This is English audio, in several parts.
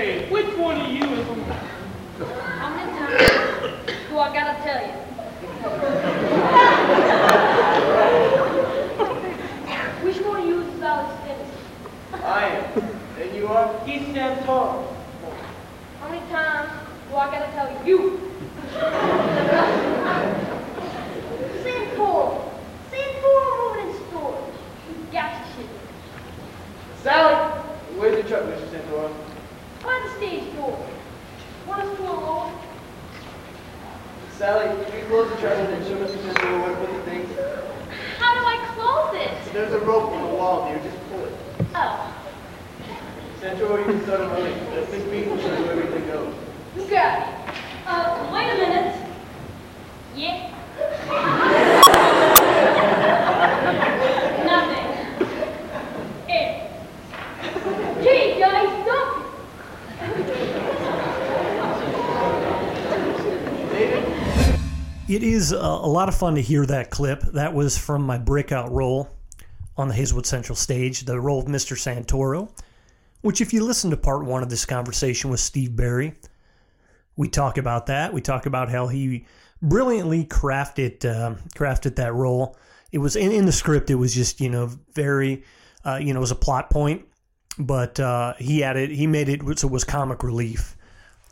Hey, which one of you is How many times do I gotta tell you? Which one of you is Sally Stinnett? I am. And you are? Keith Santoro. How many times do I gotta tell you? Santoro. Santoro moving in storage. Gotcha shit. Sally! Where's the truck, Mr. Santoro? By the stage door. Want us to unload? Sally, can you close the truck and show Mr. Santoro where to put the things? How do I close it? There's a rope on the wall, dear. Just pull it. Oh, Santoro, you can start. Let Miss Bean will show you where everything goes. you got it. Uh, wait a minute. Yeah. Nothing. It. Gee, guys, don't. It is a lot of fun to hear that clip. That was from my breakout role on the Hazelwood Central stage, the role of Mr. Santoro, which, if you listen to part one of this conversation with Steve Barry, we talk about that. We talk about how he brilliantly crafted uh, crafted that role. It was in, in the script. It was just you know very uh, you know it was a plot point, but uh, he added he made it so it was comic relief.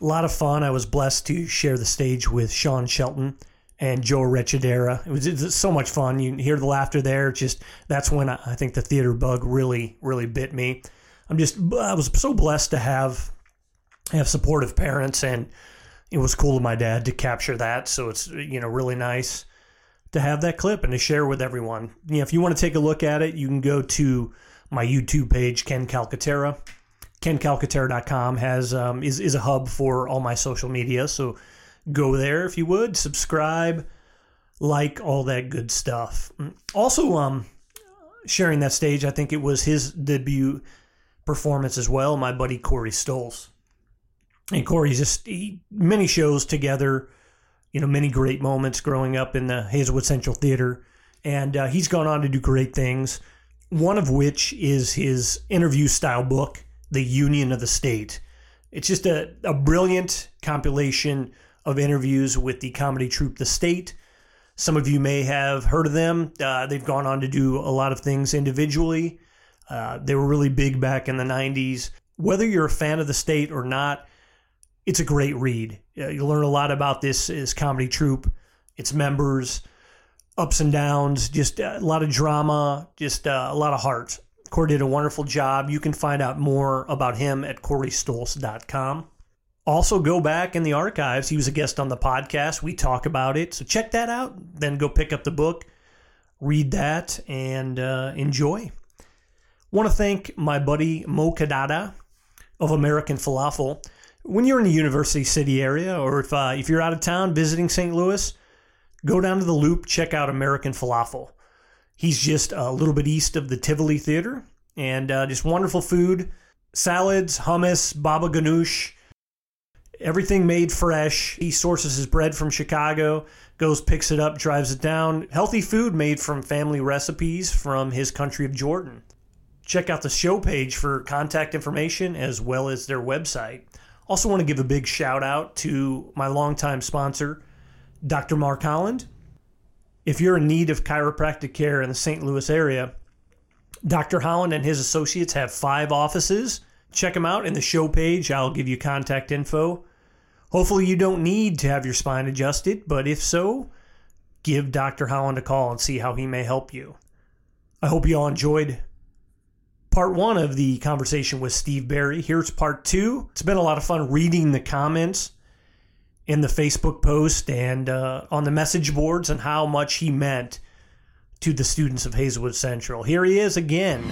A lot of fun. I was blessed to share the stage with Sean Shelton and Joe Recchidera. It was, it was so much fun. You hear the laughter there. It's just that's when I, I think the theater bug really really bit me. I'm just I was so blessed to have have supportive parents and it was cool of my dad to capture that so it's you know really nice to have that clip and to share with everyone you know if you want to take a look at it you can go to my youtube page ken calcaterra kencalcaterra.com has um, is, is a hub for all my social media so go there if you would subscribe like all that good stuff also um sharing that stage i think it was his debut performance as well my buddy corey stulce and Corey just he, many shows together, you know, many great moments growing up in the Hazelwood Central Theater, and uh, he's gone on to do great things. One of which is his interview style book, The Union of the State. It's just a, a brilliant compilation of interviews with the comedy troupe The State. Some of you may have heard of them. Uh, they've gone on to do a lot of things individually. Uh, they were really big back in the 90s. Whether you're a fan of the state or not, it's a great read. Uh, you'll learn a lot about this, this comedy troupe, its members, ups and downs, just a lot of drama, just uh, a lot of heart. Corey did a wonderful job. You can find out more about him at coreystulce.com. Also, go back in the archives. He was a guest on the podcast. We talk about it. So check that out. Then go pick up the book, read that, and uh, enjoy. Want to thank my buddy Mo Kadada of American Falafel when you're in the University City area, or if uh, if you're out of town visiting St. Louis, go down to the Loop, check out American Falafel. He's just a little bit east of the Tivoli Theater, and uh, just wonderful food, salads, hummus, baba ganoush, everything made fresh. He sources his bread from Chicago, goes picks it up, drives it down. Healthy food made from family recipes from his country of Jordan. Check out the show page for contact information as well as their website. Also, want to give a big shout out to my longtime sponsor, Dr. Mark Holland. If you're in need of chiropractic care in the St. Louis area, Dr. Holland and his associates have five offices. Check them out in the show page. I'll give you contact info. Hopefully, you don't need to have your spine adjusted, but if so, give Dr. Holland a call and see how he may help you. I hope you all enjoyed part one of the conversation with Steve Barry. Here's part two. It's been a lot of fun reading the comments in the Facebook post and uh, on the message boards and how much he meant to the students of Hazelwood Central. Here he is again.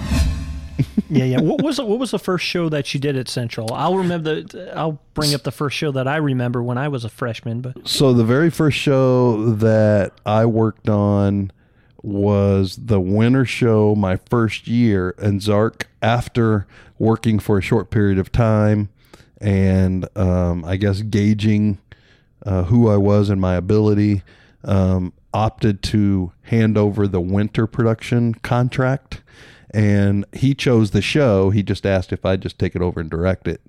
Yeah, yeah. What was what was the first show that you did at Central? I'll remember. The, I'll bring up the first show that I remember when I was a freshman. But So the very first show that I worked on was the winter show my first year in Zark after working for a short period of time and um, I guess gauging uh, who I was and my ability, um, opted to hand over the winter production contract. And he chose the show. He just asked if I'd just take it over and direct it,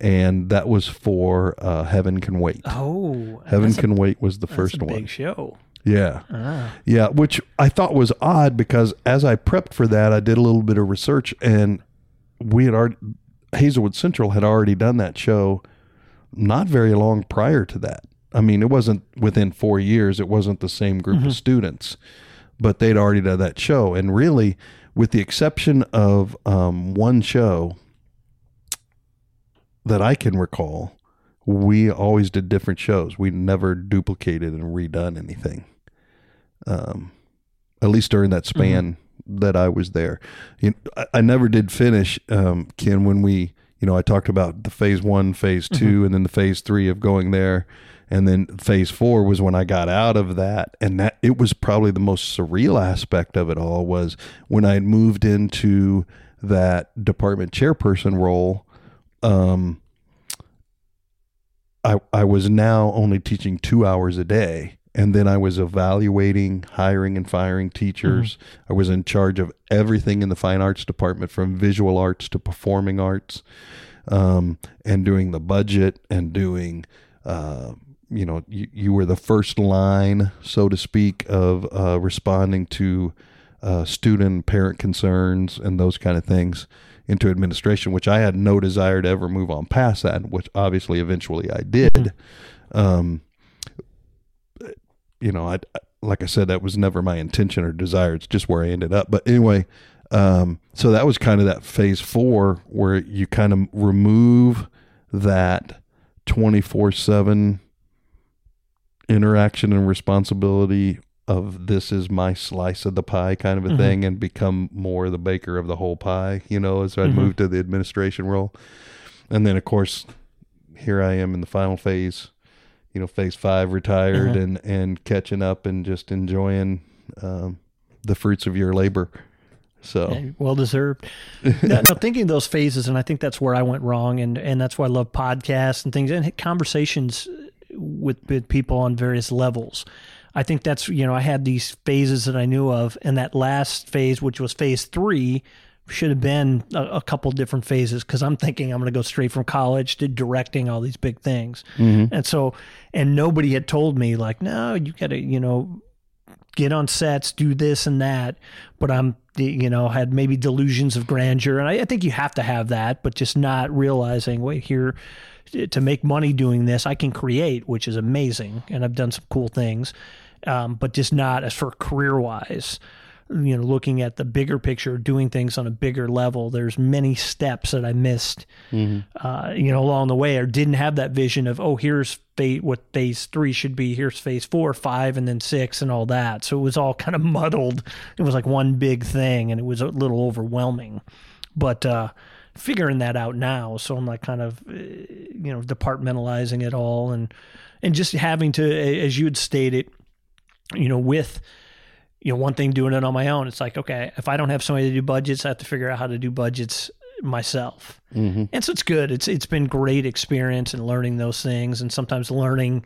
and that was for uh, Heaven Can Wait. Oh, Heaven that's a- Can Wait was the first a one. big show. Yeah. Ah. Yeah, which I thought was odd because as I prepped for that, I did a little bit of research and we had already, Hazelwood Central had already done that show not very long prior to that. I mean, it wasn't within four years, it wasn't the same group of students, but they'd already done that show. And really, with the exception of um, one show that I can recall, we always did different shows. We never duplicated and redone anything um, at least during that span that I was there. You know, I, I never did finish, um, Ken, when we, you know, I talked about the phase one, phase 2 and then the phase three of going there. And then phase four was when I got out of that. And that it was probably the most surreal aspect of it all was when I had moved into that department chairperson role. Um, I, I was now only teaching two hours a day. And then I was evaluating, hiring, and firing teachers. I was in charge of everything in the fine arts department from visual arts to performing arts, um, and doing the budget and doing, uh, you know, you, you were the first line, so to speak, of uh, responding to uh, student parent concerns and those kind of things into administration, which I had no desire to ever move on past that, which obviously eventually I did. Um, you know, I like I said, that was never my intention or desire. It's just where I ended up. But anyway, um, so that was kind of that phase four where you kind of remove that twenty four seven interaction and responsibility of this is my slice of the pie kind of a Mhm. thing and become more the baker of the whole pie, you know, as I Mhm. moved to the administration role. And then of course here I am in the final phase, you know, phase five retired Mhm. and, and catching up and just enjoying um, the fruits of your labor. So Yeah, well deserved. now, now, thinking of those phases, and I think that's where I went wrong, and and that's why I love podcasts and things and conversations with, with people on various levels. I think that's you know I had these phases that I knew of, and that last phase, which was phase three, should have been a, a couple different phases because I'm thinking I'm going to go straight from college to directing all these big things, mm-hmm. and so and nobody had told me like, no, you got to you know get on sets, do this and that. But I'm, you know, had maybe delusions of grandeur. And I, I think you have to have that, but just not realizing, wait, here, to make money doing this, I can create, which is amazing. And I've done some cool things, um, but just not as for career wise. You know, looking at the bigger picture, doing things on a bigger level, there's many steps that I missed, uh, you know, along the way, or didn't have that vision of, oh, here's phase, what phase three should be, here's phase four, five, and then six, and all that. So it was all kind of muddled. It was like one big thing, and it was a little overwhelming. But uh, figuring that out now, so I'm like kind of, uh, you know, departmentalizing it all, and and just having to, as you had stated, you know, with you know, one thing doing it on my own, it's like, okay, if I don't have somebody to do budgets, I have to figure out how to do budgets myself. And so it's good. It's it's been great experience and learning those things, and sometimes learning,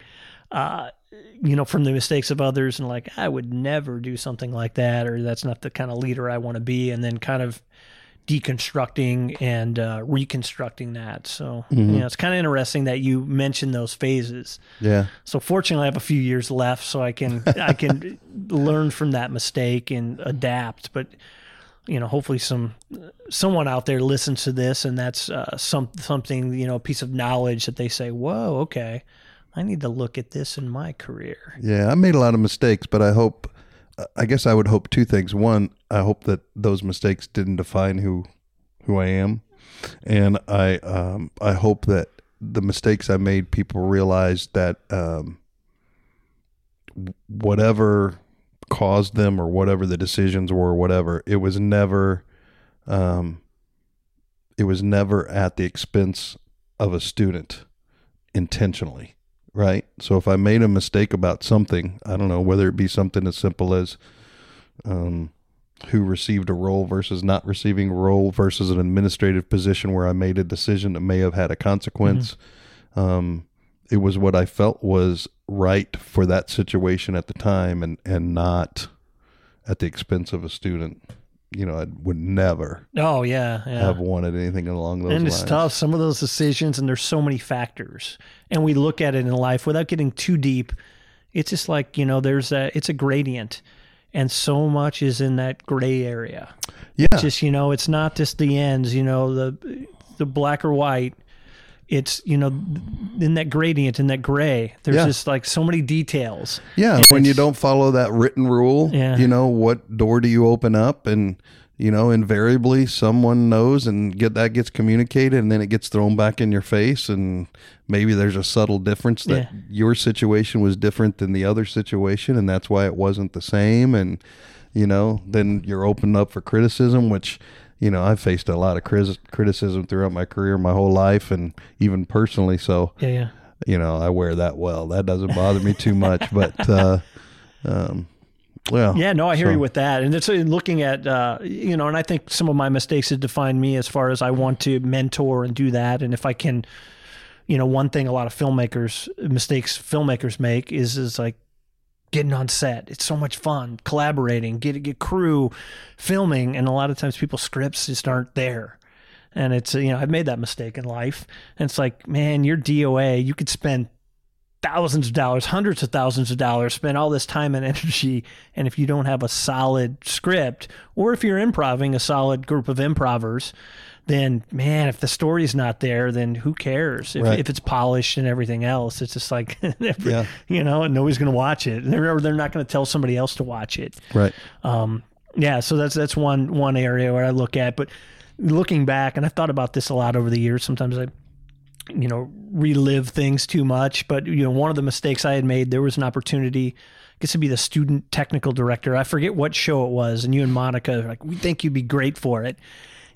uh, you know, from the mistakes of others, and like I would never do something like that, or that's not the kind of leader I want to be, and then kind of deconstructing and uh, reconstructing that. So you know, it's kind of interesting that you mentioned those phases. yeah. So fortunately, I have a few years left, so I can I can learn from that mistake and adapt. But you know, hopefully, some someone out there listens to this, and that's uh, some something you know, a piece of knowledge that they say, "Whoa, okay, I need to look at this in my career." Yeah, I made a lot of mistakes, but I hope, I guess I would hope two things. One, I hope that those mistakes didn't define who, who I am, and I, um, I hope that the mistakes I made, people realize that, um, whatever caused them or whatever the decisions were, whatever, it was never, um, it was never at the expense of a student intentionally right? So if I made a mistake about something, I don't know whether it be something as simple as um, who received a role versus not receiving a role versus an administrative position where I made a decision that may have had a consequence. Um, it was what I felt was right for that situation at the time, and and not at the expense of a student. You know, I would never Oh yeah, yeah. have wanted anything along those and lines. it's tough. Some of those decisions, and there's so many factors, and we look at it in life without getting too deep. It's just like you know, there's a it's a gradient, and so much is in that gray area. Yeah. Just you know, it's not just the ends. You know, the the black or white. It's you know, in that gradient, in that gray. There's Yeah. just like so many details. Yeah, when you don't follow that written rule, Yeah. you know what door do you open up, and you know invariably someone knows, and get that gets communicated, and then it gets thrown back in your face, and maybe there's a subtle difference that Yeah. your situation was different than the other situation, and that's why it wasn't the same, and you know then you're opened up for criticism, which you know I've faced a lot of cris- criticism throughout my career, my whole life, and even personally, so Yeah, yeah. you know, I wear that well. That doesn't bother me too much. But uh, um, well, Yeah, no, I hear so- you with that. And it's uh, looking at, uh, you know, and I think some of my mistakes have defined me as far as I want to mentor and do that. And if I can, you know, one thing a lot of filmmakers, mistakes filmmakers make is, is like getting on set. It's so much fun collaborating, get, get crew filming. And a lot of times people's scripts just aren't there. And it's, you know, I've made that mistake in life. And it's like, man, you're DOA. You could spend thousands of dollars, hundreds of thousands of dollars, spend all this time and energy. And if you don't have a solid script, or if you're improving a solid group of improvers, then man, if the story's not there, then who cares? If, Right. if it's polished and everything else, it's just like, Yeah. you know, and nobody's going to watch it. They're, they're not going to tell somebody else to watch it. right. Um, yeah, so that's that's one one area where I look at. But looking back, and I've thought about this a lot over the years. Sometimes I, you know, relive things too much. But you know, one of the mistakes I had made, there was an opportunity. I guess to be the student technical director. I forget what show it was, and you and Monica like, we think you'd be great for it.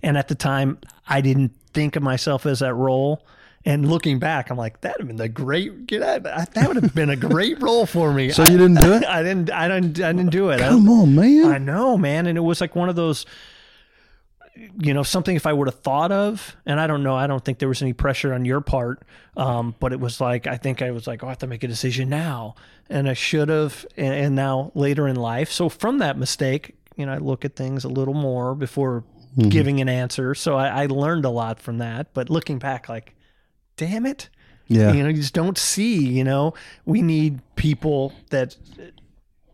And at the time, I didn't think of myself as that role. And looking back, I'm like, that would have been the great. Get out, that would have been a great role for me. So you didn't do it? I didn't. I didn't. I didn't do it. I- Come on, man. I know, man. And it was like one of those, you know, something if I would have thought of, and I don't know, I don't think there was any pressure on your part. Um, but it was like, I think I was like, oh, I have to make a decision now. And I should have. And, and now later in life. So from that mistake, you know, I look at things a little more before Mm-hmm. giving an answer. So I, I learned a lot from that. But looking back, like, damn it. yeah. You know, you just don't see, you know, we need people that,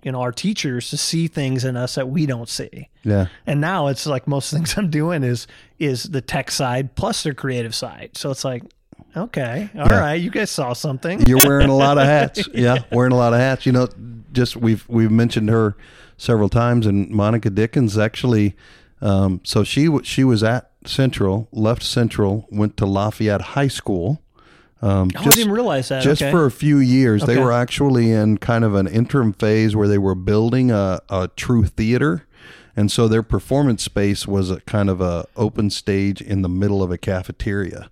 you know, our teachers to see things in us that we don't see. yeah. And now it's like most things I'm doing is is the tech side plus their creative side. So it's like, okay, all right, Yeah. you guys saw something. You're wearing a lot of hats. Yeah, wearing a lot of hats. You know, just we've we've mentioned her several times, and Monica Dickens actually. Um, so she w- she was at Central, left Central, went to Lafayette High School. Um, Oh, I didn't realize that. just okay. for a few years. They were actually in kind of an interim phase where they were building a, a true theater. And so their performance space was a kind of a open stage in the middle of a cafeteria.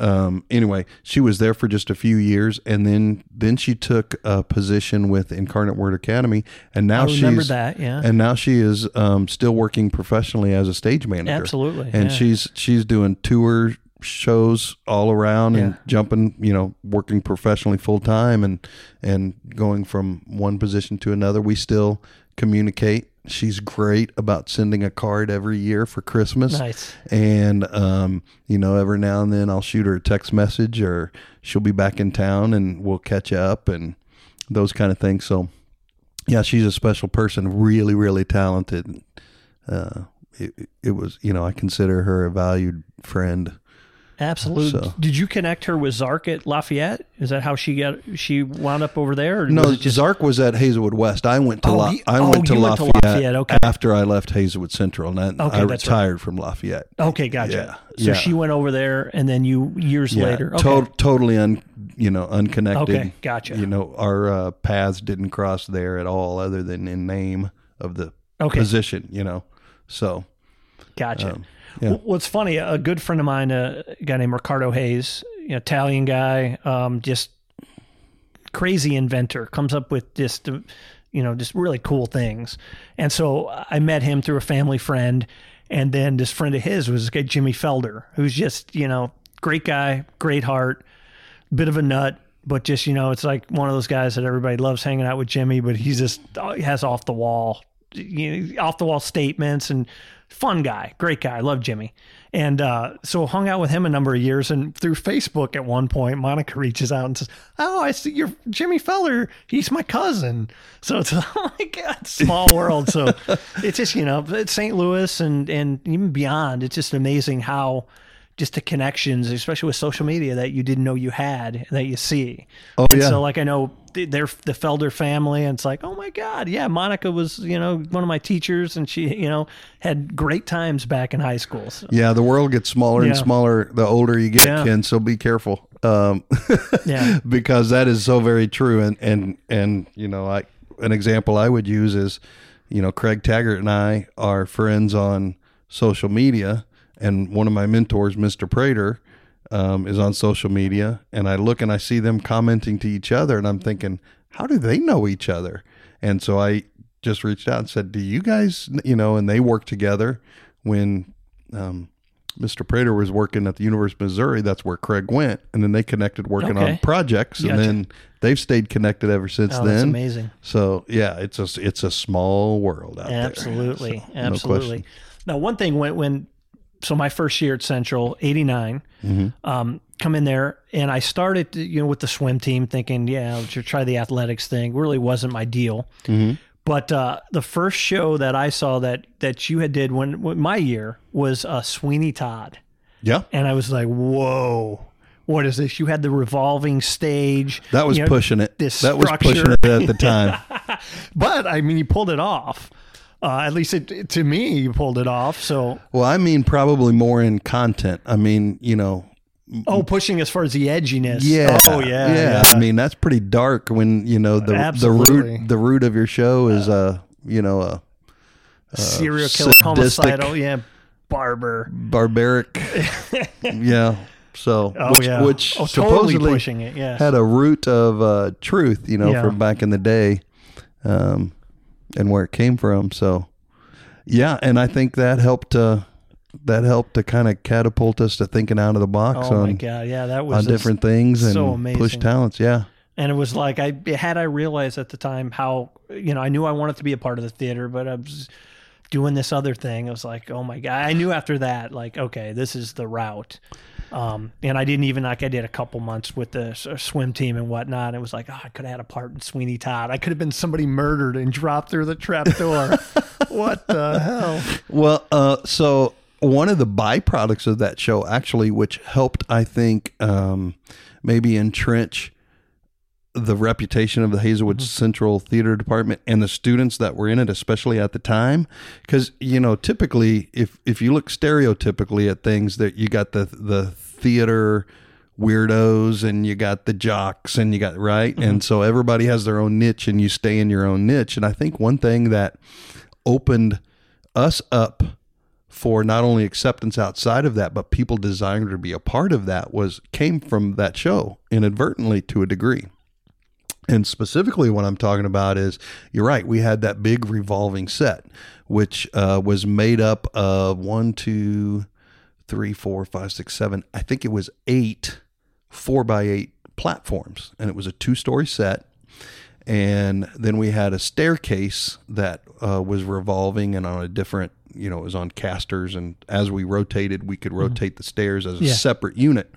Um, anyway, she was there for just a few years, and then then she took a position with Incarnate Word Academy, and now I remember she's that, yeah. and now she is um, still working professionally as a stage manager. Absolutely, and yeah. she's she's doing tour shows all around and jumping, you know, working professionally full time and and going from one position to another. We still communicate. She's great about sending a card every year for Christmas. Nice. And um, you know, every now and then I'll shoot her a text message or she'll be back in town and we'll catch up and those kind of things. So yeah, she's a special person, really, really talented. Uh, it, it was, you know, I consider her a valued friend. Absolutely. So- Did you connect her with Zark at Lafayette? Is that how she got she wound up over there? No, was just Zark was at Hazelwood West. I went to Oh, La- I oh, went to you went to Lafayette, Lafayette, okay. after I left Hazelwood Central, and I, Okay, I that's right. retired from Lafayette. Okay, gotcha. Yeah, So yeah. she went over there, and then you years Yeah, later. Okay. to- totally un, you know, unconnected. Okay, gotcha. You know, our uh, paths didn't cross there at all, other than in name of the Okay. position. You know, so Gotcha. Um, yeah. What's funny, a good friend of mine, uh, a guy named Ricardo Hayes, Italian guy, um, just crazy inventor, comes up with just, uh, you know, just really cool things. And so I met him through a family friend. And then this friend of his was this guy, Jimmy Felder, who's just, you know, great guy, great heart, bit of a nut, but just, you know, it's like one of those guys that everybody loves hanging out with Jimmy, but he's just, he has off the wall you know, off the wall statements and fun guy, great guy. Love Jimmy. And uh, so hung out with him a number of years. And through Facebook at one point, Monica reaches out and says, "Oh, I see you're Jimmy Felder. He's my cousin." So it's oh my god, small world. So it's just you know St. Louis and and even beyond. It's just amazing how just the connections, especially with social media, that you didn't know you had that you see. Oh, And yeah. So like I know they're the Felder family, and it's like, oh my god, yeah, Monica was you know one of my teachers, and she you know had great times back in high school. So, Yeah, the world gets smaller and smaller the older you get, Yeah. Ken. So be careful, um, Yeah. because that is so very true. And and and you know, I an example I would use is, you know, Craig Taggart and I are friends on social media, and one of my mentors, Mr. Prater, um, is on social media, and I look and I see them commenting to each other, and I'm thinking, how do they know each other? And so I just reached out and said, "Do you guys, you know?" And they work together when um, Mr. Prater was working at the University of Missouri. That's where Craig went, and then they connected working on projects, Gotcha. and then they've stayed connected ever since Oh, then. that's amazing. So yeah, it's a it's a small world out there. Absolutely, So, no absolutely. question. now, one thing when when so my first year at Central, '89, Mm-hmm. um, come in there and I started, you know, with the swim team, thinking, yeah, I'll try the athletics thing. Really wasn't my deal. Mm-hmm. But uh, the first show that I saw that that you had did when, when my year was uh, Sweeney Todd, Yeah, and I was like, whoa. What is this? You had the revolving stage. that was you know, pushing it. this that was pushing it at the time. But I mean, you pulled it off. Uh, at least it, to me, you pulled it off. So, well, I mean, probably more in content. I mean, you know, oh, pushing as far as the edginess. yeah, Oh, yeah. yeah. I mean, that's pretty dark when you know the the root the root of your show is a you know a serial killer, homicidal. Yeah. Barber. barbaric. yeah. So, Oh, which, yeah. which oh, totally supposedly pushing it. Yeah. had a root of uh, truth, you know, Yeah. from back in the day, um, and where it came from. So, yeah, and I think that helped. Uh, that helped to kind of catapult us to thinking out of the box Oh, my on God. Yeah. That was on different things and so push talents. Yeah, And it was like I had I realized at the time how you know I knew I wanted to be a part of the theater, but I was doing this other thing. I was like, oh my god! I knew after that, like, okay, this is the route. Um, and I didn't even like I did a couple months with the s- swim team and whatnot. It was like, oh, I could have had a part in Sweeney Todd. I could have been somebody murdered and dropped through the trap door. what the hell? Well, uh, so one of the byproducts of that show, actually, which helped, I think, um, maybe entrench the reputation of the Hazelwood mm-hmm. Central Theater Department and the students that were in it, especially at the time, because you know, typically, if if you look stereotypically at things, that you got the the theater weirdos and you got the jocks and you got right, and mm-hmm. so everybody has their own niche, and you stay in your own niche. And I think one thing that opened us up for not only acceptance outside of that, but people desiring to be a part of that was came from that show inadvertently to a degree. And specifically, what I'm talking about is you're right. We had that big revolving set, which uh, was made up of one, two, three, four, five, six, seven. I think it was eight four by eight platforms, and it was a two story set. And then we had a staircase that uh, was revolving and on a different, you know, it was on casters. And as we rotated, we could rotate the stairs as a Yeah. separate unit.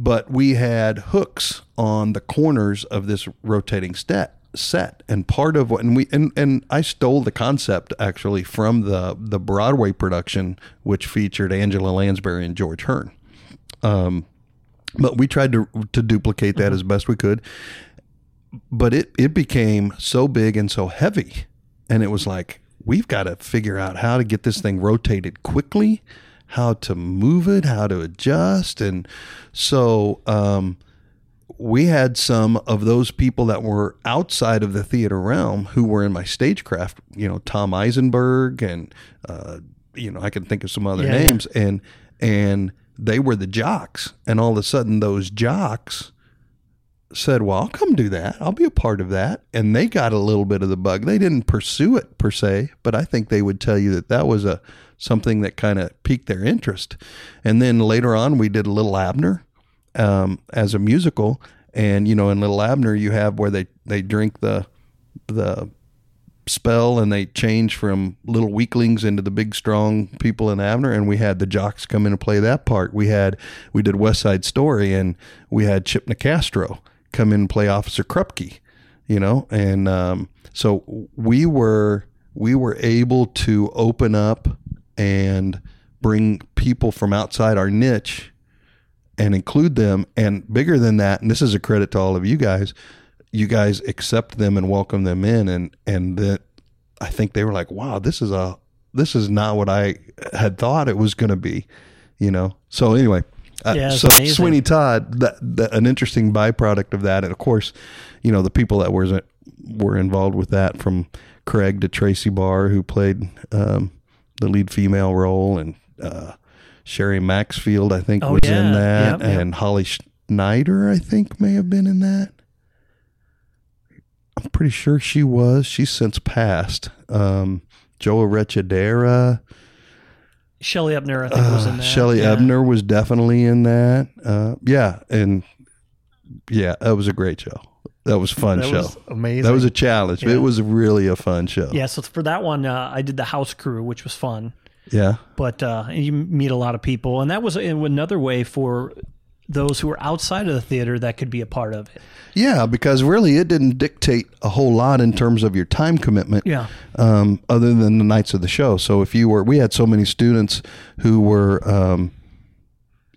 But we had hooks on the corners of this rotating set set and part of what and we and, and I stole the concept actually from the the Broadway production which featured Angela Lansbury and George Hearn. Um, but we tried to to duplicate that as best we could but it it became so big and so heavy and it was like we've got to figure out how to get this thing rotated quickly how to move it how to adjust and so um we had some of those people that were outside of the theater realm who were in my stagecraft, you know, Tom Eisenberg and uh, you know, I can think of some other Yeah, yeah. names and and they were the jocks. And all of a sudden those jocks said, Well, I'll come do that. I'll be a part of that. And they got a little bit of the bug. They didn't pursue it per se, but I think they would tell you that that was a something that kind of piqued their interest. And then later on, we did a little Abner um, as a musical. And, you know, in Little Abner, you have where they, they drink the, the spell and they change from little weaklings into the big strong people in Abner and we had the jocks come in and play that part. We had we did West Side Story and we had Chip Nicastro come in and play Officer Krupke, you know, and um, so we were we were able to open up and bring people from outside our niche and include them. And bigger than that and this is a credit to all of you guys you guys accept them and welcome them in. And and that I think they were like wow this is a this is not what I had thought it was going to be you know? So anyway uh, Yeah, so amazing. Sweeney Todd that, that an interesting byproduct of that. And of course you know the people that were were involved with that from Craig to Tracy Barr who played um, the lead female role and uh, Sherry Maxfield I think Oh, was yeah. in that Yep, yep. and Holly Schneider I think may have been in that I'm pretty sure she was. She's since passed. Um, Joa Rechadera, Shelley Ebner, I think, was in uh, that. Shelly Yeah. Ebner was definitely in that. Uh, yeah, and yeah, that was a great show. That was a fun That show. was amazing. that was a challenge. Yeah. It was really a fun show. yeah. So for that one, uh, I did the house crew, which was fun. Yeah. But uh, you meet a lot of people, and that was another way for those who were outside of the theater that could be a part of it. Yeah, because really it didn't dictate a whole lot in terms of your time commitment. Yeah. um, other than the nights of the show. So if you were, we had so many students who were, um,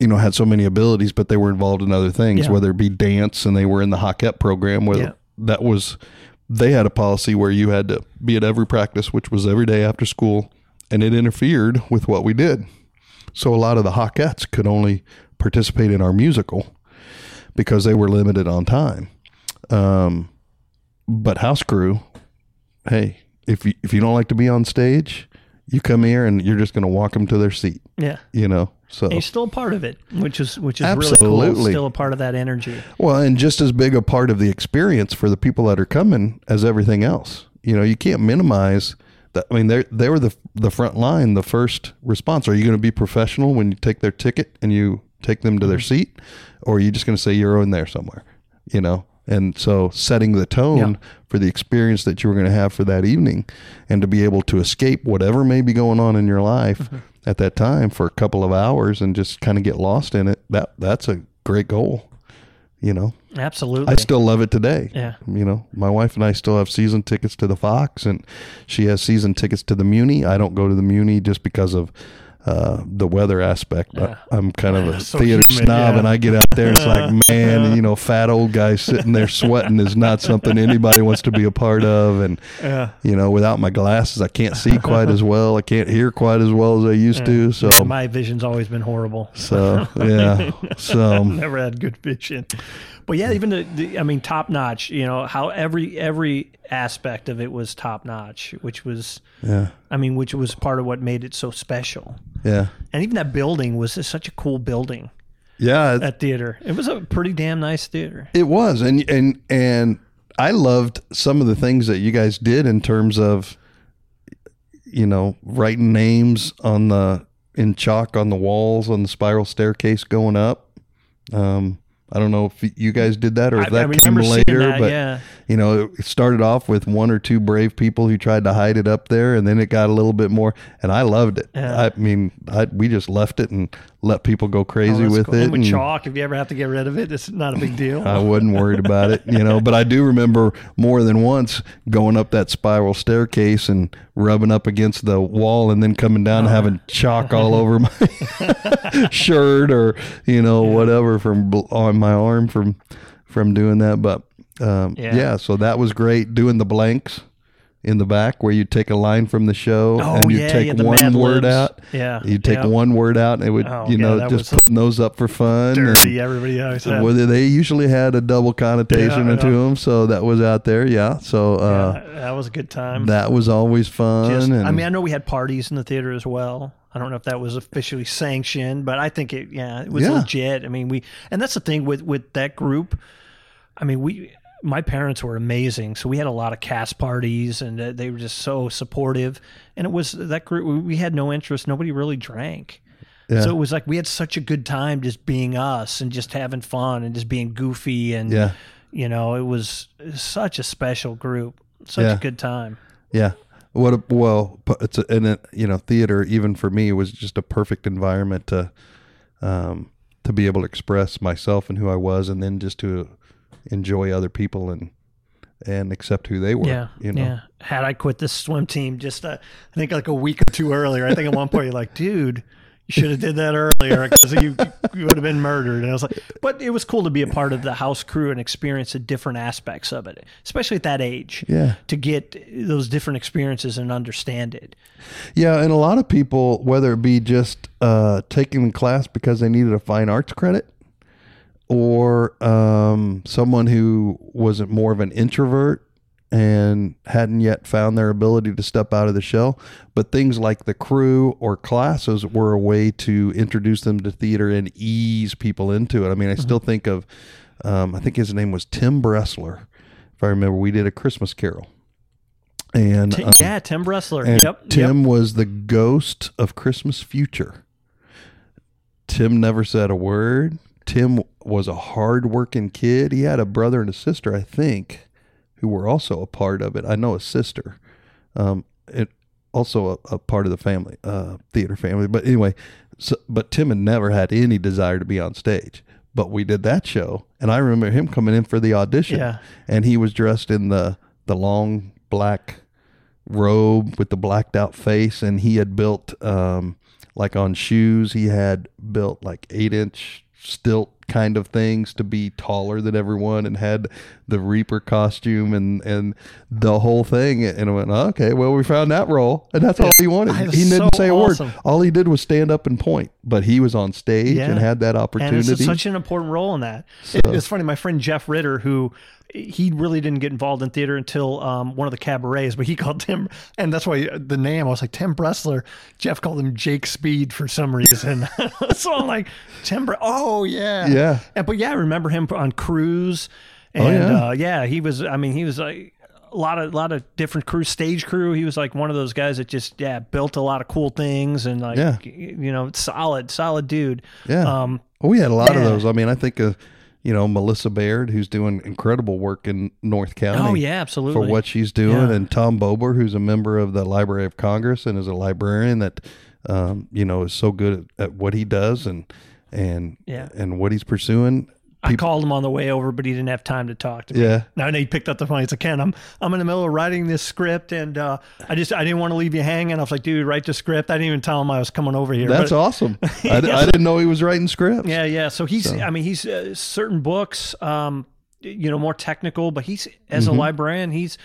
you know, had so many abilities, but they were involved in other things, Yeah. whether it be dance and they were in the Hawkette program, whether Yeah. that was, they had a policy where you had to be at every practice, which was every day after school, and it interfered with what we did. So a lot of the Hawkettes could only participate in our musical because they were limited on time. Um, but house crew, hey, if you if you don't like to be on stage, you come here and you're just going to walk them to their seat. Yeah. You know, so And you're still a part of it, which is which is really cool. Still a part of that energy. well, and just as big a part of the experience for the people that are coming as everything else. You know, you can't minimize that. I mean, they they were the the front line, the first response. Are you going to be professional when you take their ticket and you take them to their seat, or are you just going to say you're in there somewhere? You know. And so, setting the tone Yeah. for the experience that you were going to have for that evening, and to be able to escape whatever may be going on in your life Mm-hmm. At that time for a couple of hours, and just kind of get lost in it. That that's a great goal. You know, Absolutely. I still love it today. Yeah. You know, my wife and I still have season tickets to the Fox, and she has season tickets to the Muni. I don't go to the Muni just because of uh, the weather aspect. I, I'm kind of a So theater humid, snob, yeah. and I get out there, it's like, man, you know, fat old guy sitting there sweating is not something anybody wants to be a part of. And Yeah. you know, without my glasses, I can't see quite as well. I can't hear quite as well as I used to. So, Yeah, my vision's always been horrible. so yeah, so Never had good vision. But yeah, even the, the I mean, top notch. You know how every every aspect of it was top notch, which was, yeah, I mean, which was part of what made it so special. yeah, And even that building was just such a cool building. yeah. That theater, it was a pretty damn nice theater. It was, and and and I loved some of the things that you guys did in terms of, you know, writing names on the in chalk on the walls on the spiral staircase going up. Um, I don't know if you guys did that or if I, that I came later, that. but yeah, you know, it started off with one or two brave people who tried to hide it up there, and then it got a little bit more, and I loved it. Yeah. I mean, I, we just left it and let people go Oh, crazy that's with cool. it. And with and- chalk, if you ever have to get rid of it, it's not a big deal. I wasn't worried about it, you know. But I do remember more than once going up that spiral staircase and rubbing up against the wall, and then coming down and Uh-huh. having chalk all over my shirt or you know whatever from on my arm from from doing that. But um, Yeah. yeah. so that was great doing the blanks in the back where you take a line from the show Oh, and you yeah, take yeah, one word out. Yeah, You take one word out, and it would, Oh, you know, just putting those up for fun. dirty. Everybody always had. whether they usually had a double connotation Yeah, to them, so that was out there. Yeah, so uh, that was a good time. that was always fun. Just, and I mean, I know we had parties in the theater as well. I don't know if that was officially sanctioned, but I think it, yeah, it was legit. I mean, we, and that's the thing with with that group. I mean, we, my parents were amazing, so we had a lot of cast parties, and uh, they were just so supportive. And it was that group. we- had no interest. Nobody really drank. Yeah. So it was like we had such a good time just being us and just having fun and just being goofy and Yeah. you know it was such a special group, such Yeah. a good time. Yeah. What a, well, it's a, and it, you know, theater even for me was just a perfect environment to um to be able to express myself and who I was and then just to enjoy other people and and accept who they were. Yeah, You know. yeah. Had I quit this swim team just, uh, I think like a week or two earlier, I think at one point you're like, dude, you should have did that earlier because you, you would have been murdered. And I was like, but it was cool to be a part of the house crew and experience the different aspects of it, especially at that age. Yeah. To get those different experiences and understand it. Yeah, and a lot of people, whether it be just uh, taking the class because they needed a fine arts credit, or um, someone who wasn't more of an introvert and hadn't yet found their ability to step out of the shell, but things like the crew or classes were a way to introduce them to theater and ease people into it. I mean, I still think of, um, I think his name was Tim Bressler. If I remember, we did a Christmas Carol. And um, yeah, Tim Bressler. yep. Tim was the ghost of Christmas future. Tim never said a word. Tim was a hard-working kid. He had a brother and a sister, I think, who were also a part of it. I know a sister, um, it also a, a part of the family, uh, theater family. But anyway, so, but Tim had never had any desire to be on stage. But we did that show, and I remember him coming in for the audition, Yeah. and he was dressed in the the long black robe with the blacked out face and he had built um like on shoes he had built like eight inch stilt kind of things to be taller than everyone and had the reaper costume and and the whole thing and I went okay well we found that role and that's all he wanted he didn't so say a awesome. word all he did was stand up and point but he was on stage Yeah. and had that and opportunity it's such an important role in that. It- it's funny. My friend Jeff Ritter, who he really didn't get involved in theater until um, one of the cabarets, but he called Tim, and that's why the name. I was like Tim Bressler. Jeff called him Jake Speed for some reason. so I'm like Tim. Bre- oh yeah, Yeah. And, but yeah, I remember him on crews, and Oh, yeah. Uh, yeah, he was. I mean, he was like. A lot of lot of different crew, stage crew. He was like one of those guys that just yeah built a lot of cool things and like Yeah. you know solid solid dude. Yeah. Um, Well, we had a lot of those. I mean, I think of, you know, Melissa Baird, who's doing incredible work in North County. Oh yeah, absolutely. For what she's doing, Yeah. and Tom Bober, who's a member of the Library of Congress and is a librarian that, um, you know, is so good at, at what he does and and Yeah. and what he's pursuing. I called him on the way over, but he didn't have time to talk to me. Yeah, Now I know he picked up the phone. He said, "Ken, I'm I'm in the middle of writing this script, and uh, I just I didn't want to leave you hanging." I was like, "Dude, write the script." I didn't even tell him I was coming over here. that's but- awesome. I, I didn't know he was writing scripts. Yeah, yeah. So he's I mean he's uh, certain books, um, you know, more technical, but he's as a librarian, he's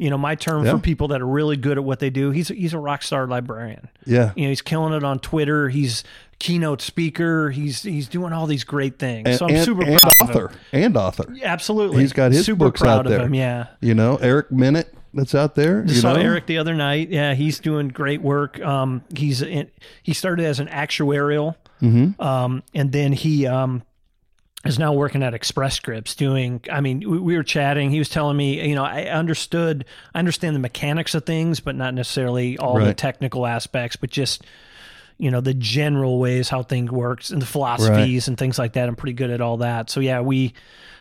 you know my term. Yeah. for people that are really good at what they do. He's he's a rock star librarian. yeah. You know, he's killing it on Twitter. He's keynote speaker. He's he's doing all these great things. And, so I'm and- super and proud of him. author and author. Absolutely. He's got his super books proud out of there. him. Yeah. You know, Eric Minute that's out there. Just saw know? Eric the other night. Yeah, he's doing great work. Um, he's in, he started as an actuarial, Mm-hmm. um, and then he um, is now working at Express Scripts. Doing, I mean, we, we were chatting. He was telling me, you know, I understood, I understand the mechanics of things, but not necessarily all the technical aspects, but just you know the general ways how things works and the philosophies and things like that. I'm pretty good at all that. So yeah, we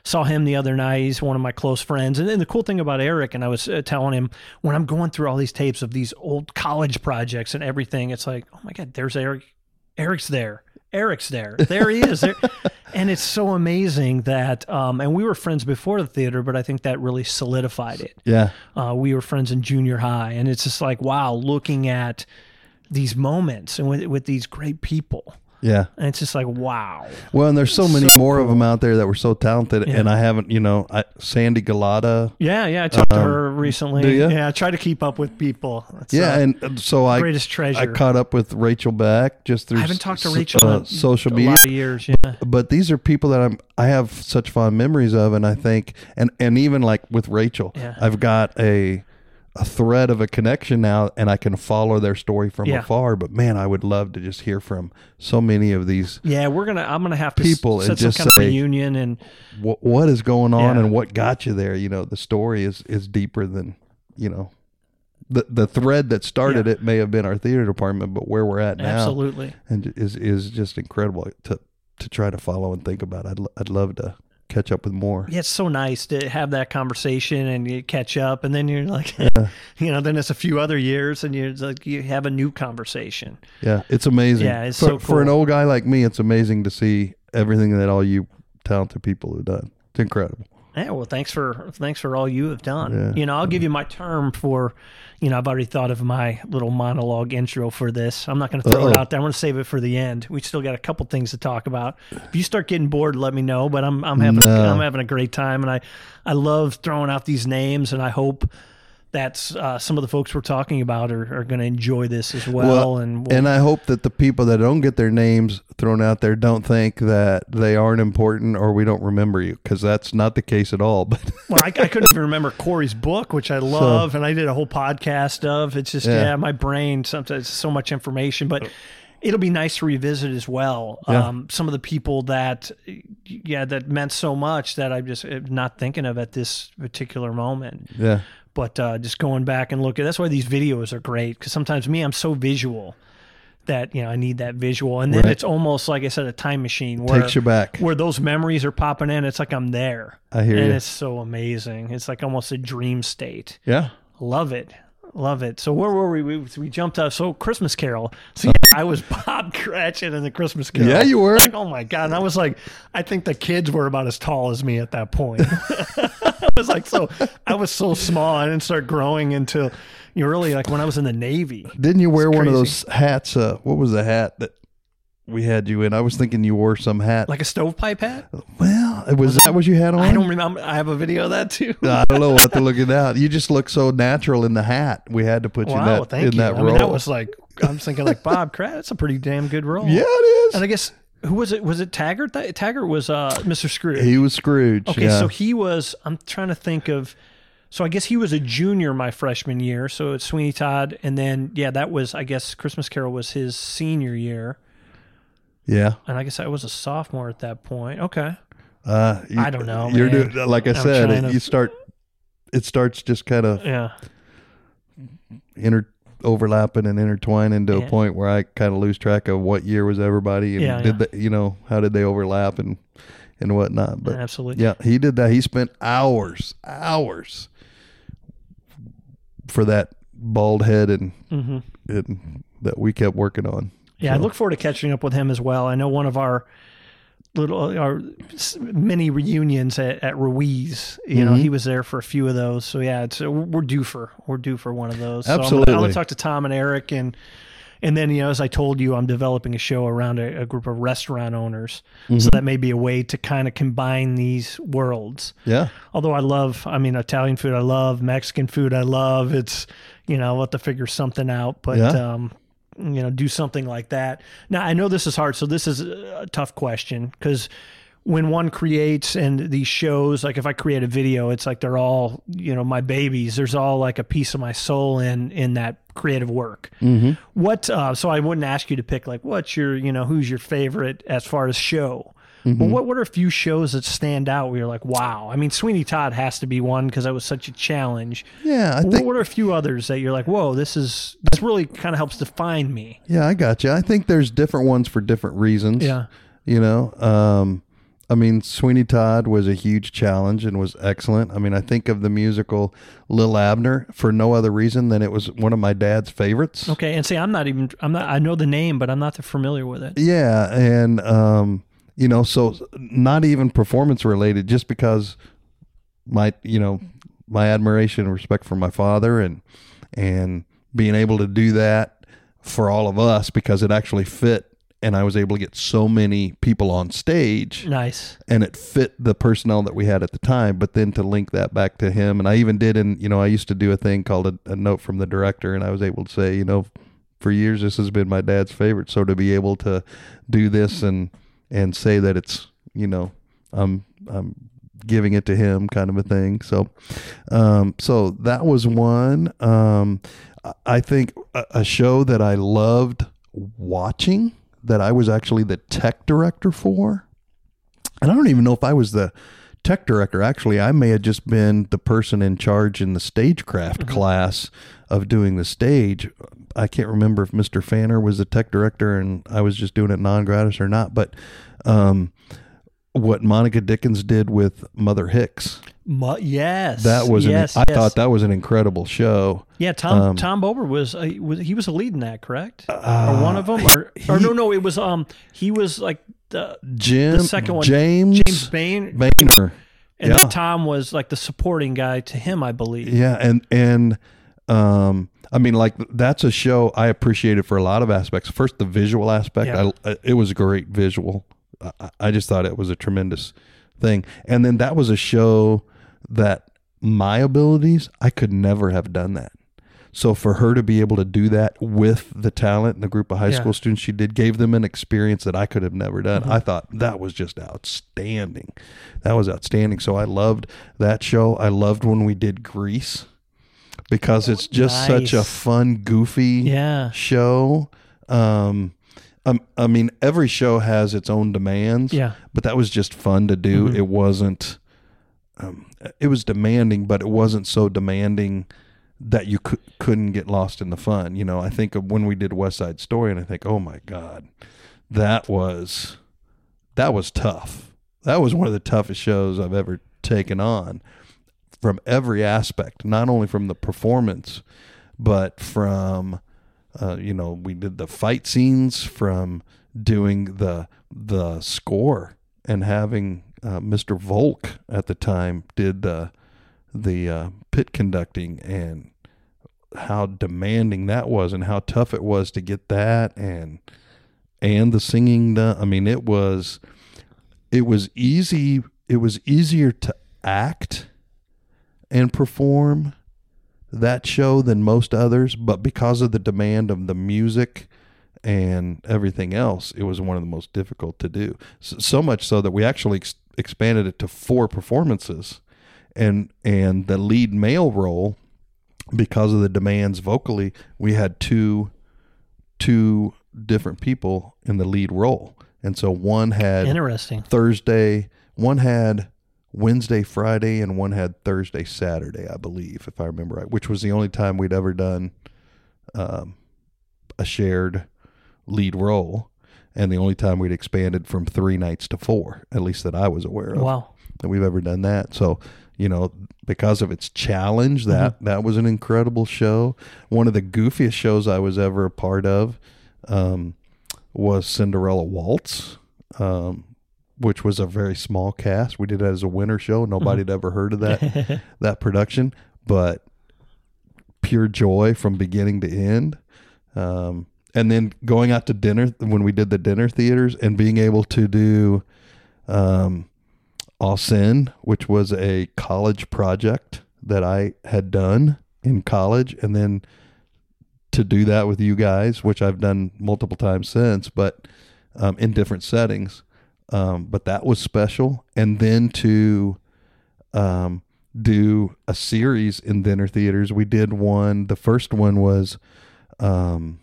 saw him the other night. He's one of my close friends. And then the cool thing about Eric, and I was uh, telling him when I'm going through all these tapes of these old college projects and everything, it's like, oh my god, there's Eric. Eric's there. Eric's there. There he is. There. and it's so amazing that, um, and we were friends before the theater, but I think that really solidified it Yeah. uh, we were friends in junior high and it's just like wow looking at these moments and with, with these great people Yeah. and it's just like wow Well, and there's so many more of them out there that were so talented, Yeah. and I haven't, you know, I, Sandy Galata. yeah yeah i talked to her recently yeah i try to keep up with people it's, Yeah, uh, and uh, so I greatest treasure I caught up with Rachel Beck just through i haven't talked to rachel uh, social media. years yeah But these are people that I'm I have such fond memories of, and I think, and and even like with Rachel, Yeah. I've got a a thread of a connection now, and I can follow their story from Yeah. afar. But man, I would love to just hear from so many of these. yeah we're gonna i'm gonna have to People s- and just kind say- of reunion and What what is going on, Yeah. and what got you there? You know, the story is is deeper than you know. The, the thread that started Yeah. it may have been our theater department, but where we're at now absolutely and is is just incredible to to try to follow and think about. I'd lo- I'd love to catch up with more. Yeah, it's so nice to have that conversation and you catch up, and then you're like, you know, then it's a few other years, and you're like, you have a new conversation. Yeah, it's amazing. Yeah, it's for, so for an old guy like me, it's amazing to see everything that all you talented people have done. It's incredible. Yeah, well, thanks for thanks for all you have done. Yeah. You know, I'll give you my term for, you know, I've already thought of my little monologue intro for this. I'm not going to throw it Uh-oh. out there. I'm going to save it for the end. We still got a couple things to talk about. If you start getting bored, let me know. But I'm I'm having No. I'm having a great time, and I I love throwing out these names, and I hope that uh, some of the folks we're talking about are, are going to enjoy this as well. and we'll, and I hope that the people that don't get their names thrown out there don't think that they aren't important or we don't remember you because that's not the case at all. But Well, I, I couldn't even remember Corey's book, which I love, and I did a whole podcast of. It's just yeah, Yeah. my brain sometimes so much information, but it'll be nice to revisit as well. Yeah. Um, some of the people that yeah that meant so much that I'm just uh, not thinking of at this particular moment. yeah, But uh, just going back and looking, that's why these videos are great because sometimes me, I'm so visual that you know I need that visual, and then Right. it's almost like I said, a time machine where takes you back. where those memories are popping in. It's like I'm there. I hear and you. it's so amazing. It's like almost a dream state. Yeah. Love it. Love it. So where were we? We, we jumped up. So Christmas Carol. So I was Bob Cratchit in the Christmas Carol. Yeah, you were. Like, oh my god! And I was like, I think the kids were about as tall as me at that point. I was like, so I was so small. I didn't start growing until you know, really like when I was in the Navy. Didn't you wear one of those hats? Uh, what was the hat that we had you in? I was thinking you wore some hat. Like a stovepipe hat. well, was that what you had on? I don't remember. I have a video of that too. I don't know. I have to look it out. You just look so natural in the hat. We had to put you in that thank in you. that I role. mean, that was like I'm thinking like Bob Crat. That's a pretty damn good role. yeah, it is. And. I guess who was it? Was it Taggart? That- Taggart was uh, Mr. Scrooge. He was Scrooge. okay, yeah. so he was. I'm trying to think of. So I guess he was a junior my freshman year. So it's Sweeney Todd, and then yeah, that was I guess Christmas Carol was his senior year, yeah. and I guess I was a sophomore at that point. Okay, Uh, you- I don't know, You're man. doing like I I'm said. trying to- you start. It starts just kind of yeah, inter overlapping and intertwining to Yeah. a point where I kind of lose track of what year was everybody and Yeah, did yeah. they, you know how did they overlap and and whatnot. But absolutely. yeah, he did that. He spent hours, hours for that bald head and, hmm and that we kept working on. Yeah, I look forward to catching up with him as well. I know one of our little our s- mini reunions at, at Ruiz. You know, Mhm. he was there for a few of those. So yeah, it's we're due for we're due for one of those. So I'm Absolutely. gonna talk to Tom and Eric and and then you know as I told you, I'm developing a show around a, a group of restaurant owners. Mm-hmm. So that may be a way to kind of combine these worlds Yeah, although I love, I mean, Italian food I love, Mexican food I love. It's, you know, I'll have to figure something out, but, Yeah. um, you know, do something like that. Now, I know this is hard, so this is a tough question because when one creates and these shows, like if I create a video, it's like they're all, you know, my babies. There's all like a piece of my soul in in that creative work. mm-hmm. What? Uh, so I wouldn't ask you to pick like what's your, you know, who's your favorite as far as show. Mm-hmm. But what what are a few shows that stand out where you're like, wow? I mean, Sweeney Todd has to be one because that was such a challenge. yeah. I What, think what are a few others that you're like, whoa, this is this really kind of helps define me? yeah, I got you. I think there's different ones for different reasons. Yeah, You know, um, I mean, Sweeney Todd was a huge challenge and was excellent. I mean, I think of the musical Li'l Abner for no other reason than it was one of my dad's favorites. okay. And see, I'm not even I'm not I know the name, but I'm not familiar with it. Yeah, and um, you know, so not even performance related, just because my you know my admiration and respect for my father and and being able to do that for all of us because it actually fit and I was able to get so many people on stage Nice. and it fit the personnel that we had at the time but then to link that back to him and i even did and you know i used to do a thing called a, a note from the director and i was able to say you know for years this has been my dad's favorite so to be able to do this and and say that it's you know i'm i'm giving it to him kind of a thing so um so that was one um I- think a, a show that i loved watching that i was actually the tech director for and I don't even know if I was the tech director. Actually, I may have just been the person in charge in the stagecraft class of doing the stage. I can't remember if Mr. Fanner was the tech director and I was just doing it non gratis or not. But um, what Monica Dickens did with Mother Hicks. Mu- yes, That was yes, an, I yes. thought that was an incredible show. Yeah, Tom um, Tom Bober was, uh, was he was a lead in that, correct? or one of them, or, or no, no, it was um he was like the Jim The second one, James James Bain, Boehner. and yeah. then Tom was like the supporting guy to him, I believe. Yeah, and and um, I mean, like that's a show I appreciated for a lot of aspects. First, the visual aspect. Yeah. I, it was a great visual. I, I just thought it was a tremendous thing. And then that was a show that my abilities I could never have done that. So for her to be able to do that with the talent and the group of high Yeah. school students she did gave them an experience that I could have never done. Mm-hmm. I thought that was just outstanding. That was outstanding. So I loved that show. I loved when we did Grease because it's just such a fun, goofy Yeah. show. Um, um, I mean, every show has its own demands. Yeah. But that was just fun to do. Mhm. It wasn't. Um, it was demanding, but it wasn't so demanding that you could, couldn't get lost in the fun. You know, I think of when we did West Side Story, and I think, oh my god, that was that was tough. That was one of the toughest shows I've ever taken on from every aspect, not only from the performance, but from uh, you know we did the fight scenes, from doing the the score and having uh, Mr. Volk at the time did the the uh, pit conducting and how demanding that was and how tough it was to get that and and the singing done. I mean, it was it was easy. It was easier to act and perform that show than most others, but because of the demand of the music and everything else, it was one of the most difficult to do. So, so much so that we actually ex- expanded it to four performances, and and the lead male role, because of the demands vocally, we had two two different people in the lead role, and so one had Interesting. Thursday. One had Wednesday, Friday, and one had Thursday, Saturday, I believe, if I remember right, which was the only time we'd ever done um, a shared lead role, and the only time we'd expanded from three nights to four, at least that I was aware of Wow. that we've ever done that. So, you know, because of its challenge, that that was an incredible show. One of the goofiest shows I was ever a part of um, was Cinderella Waltz, um, which was a very small cast. We did it as a winter show. Nobody had ever heard of that that production, but pure joy from beginning to end. Um, and then going out to dinner when we did the dinner theaters and being able to do um, All Sin, which was a college project that I had done in college, and then to do that with you guys, which I've done multiple times since, but um, in different settings. Um, but that was special, and then to um, do a series in dinner theaters. We did one. The first one was. Um,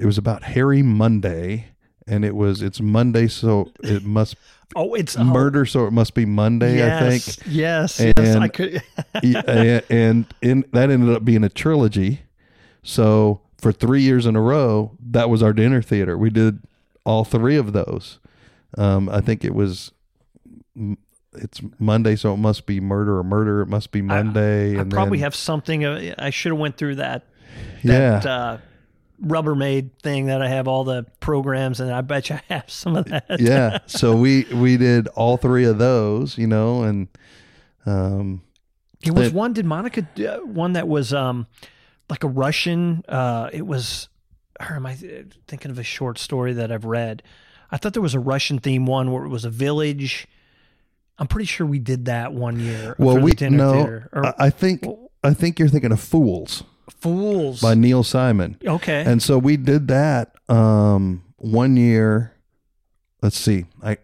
it was about Harry Monday, and it was it's Monday, so it must Oh, it's oh, murder, so it must be Monday. Yes, I think, Yes. yes. And- I could. And, and in, that ended up being a trilogy. So for three years in a row, that was our dinner theater. We did all three of those. Um, I think it was. It's Monday, so it must be murder or murder. It must be Monday. I and probably then- have something. Uh, I should have went through that. Yeah. Uh, Rubbermaid thing that I have all the programs, and I bet you I have some of that. yeah. So we we did all three of those, you know, and um, It was That- one. Did Monica do- uh, one that was um like a Russian? Uh, it was. Or am I thinking of a short story that I've read? I thought there was a Russian theme one where it was a village. I'm pretty sure we did that one year. well, the we dinner no, theater. Or I, think I think you're thinking of Fools Fools. by Neil Simon. okay. And so we did that um, one year. Let's see. I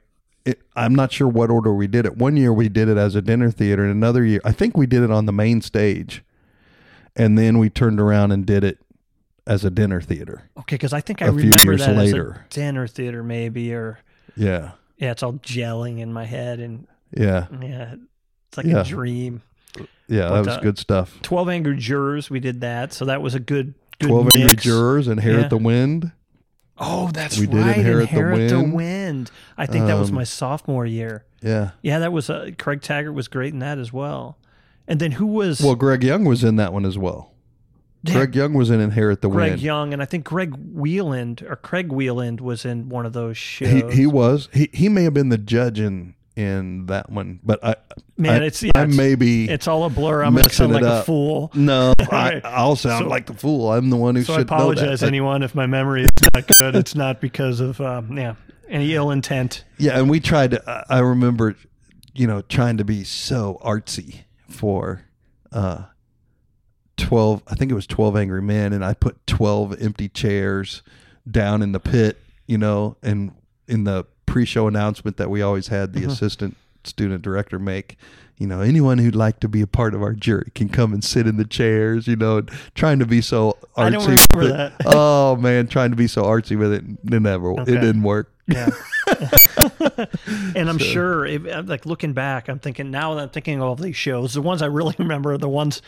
it, I'm not sure what order we did it. One year we did it as a dinner theater, and another year I think we did it on the main stage, and then we turned around and did it as a dinner theater. okay, because I think I remember that later. as a dinner theater, maybe, or Yeah, yeah, it's all gelling in my head, and yeah, yeah, it's like Yeah. a dream. yeah. But, that was uh, good stuff. Twelve Angry Jurors, we did that, so that was a good. good Twelve Angry. Jurors and Hair Yeah. at the Wind. Oh, that's We did right. Inherit the the Wind. Wind. I think that was Um, my sophomore year. Yeah. Yeah, that was uh, Craig Taggart was great in that as well. And then who was Well, Greg Young was in that one as well. Greg Young was in Inherit the Greg Wind. Young, and I think Greg Wheeland or Craig Wheeland was in one of those shows. He he was. He he may have been the judge in in that one, but I Man, I, it's yeah, I it's, may be it's all a blur. I'm going to sound like a fool. no. I, Right. I'll sound So- like the fool. I'm the one who So I should know apologize, anyone, if my memory is not good. it's not because of um, yeah any ill intent. Yeah, and we tried to. I- I remember, you know, trying to be so artsy for uh, twelve. I think it was twelve Angry Men, and I put twelve empty chairs down in the pit. You know, and in the pre-show announcement that we always had Mm-hmm. the assistant student director make. You know, anyone who'd like to be a part of our jury can come and sit in the chairs. You know, and trying to be so artsy. I don't remember that. Oh man, trying to be so artsy with it, it never. Okay. It didn't work. Yeah. and I'm sure, if, uh, like looking back, I'm thinking now that I'm thinking of all these shows, the ones I really remember are the ones.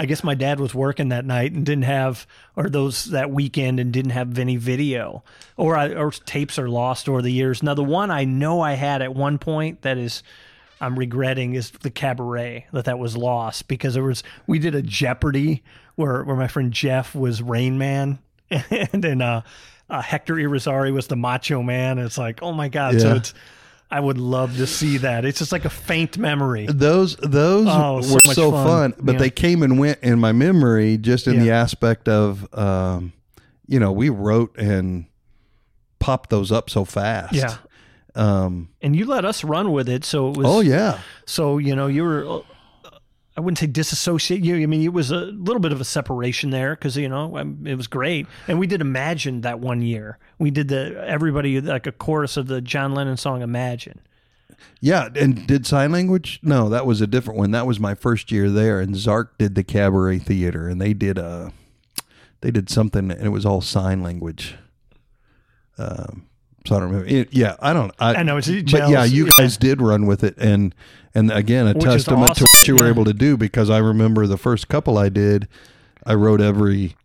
I guess my dad was working that night and didn't have, or those that weekend and didn't have any video, or I, or tapes are lost over the years. Now the one I know I had at one point that is, I'm regretting is the cabaret that that was lost because there was we did a Jeopardy where where my friend Jeff was Rain Man and then uh, uh, Hector Irizarry was the Macho Man. It's like oh my god! So it's I would love to see that. It's just like a faint memory. Those those Oh, so were so fun. fun, but Yeah. they came and went in my memory just in the aspect of, um, you know, we wrote and popped those up so fast. Yeah. Um, And you let us run with it, so it was. oh yeah. So you know you were. Uh, I wouldn't say disassociate you. I mean, it was a little bit of a separation there because you know um, it was great, and we did Imagine that one year. We did the everybody like a chorus of the John Lennon song Imagine. Yeah, and did sign language? No, that was a different one. That was my first year there, and Zark did the cabaret theater, and they did a, they did something, and it was all sign language. Um, so I don't remember. It, yeah, I don't. I, I know, it's but yeah, you yeah. guys did run with it, and and again, a Which testament to awesome, you were yeah. able to do because I remember the first couple I did, I wrote every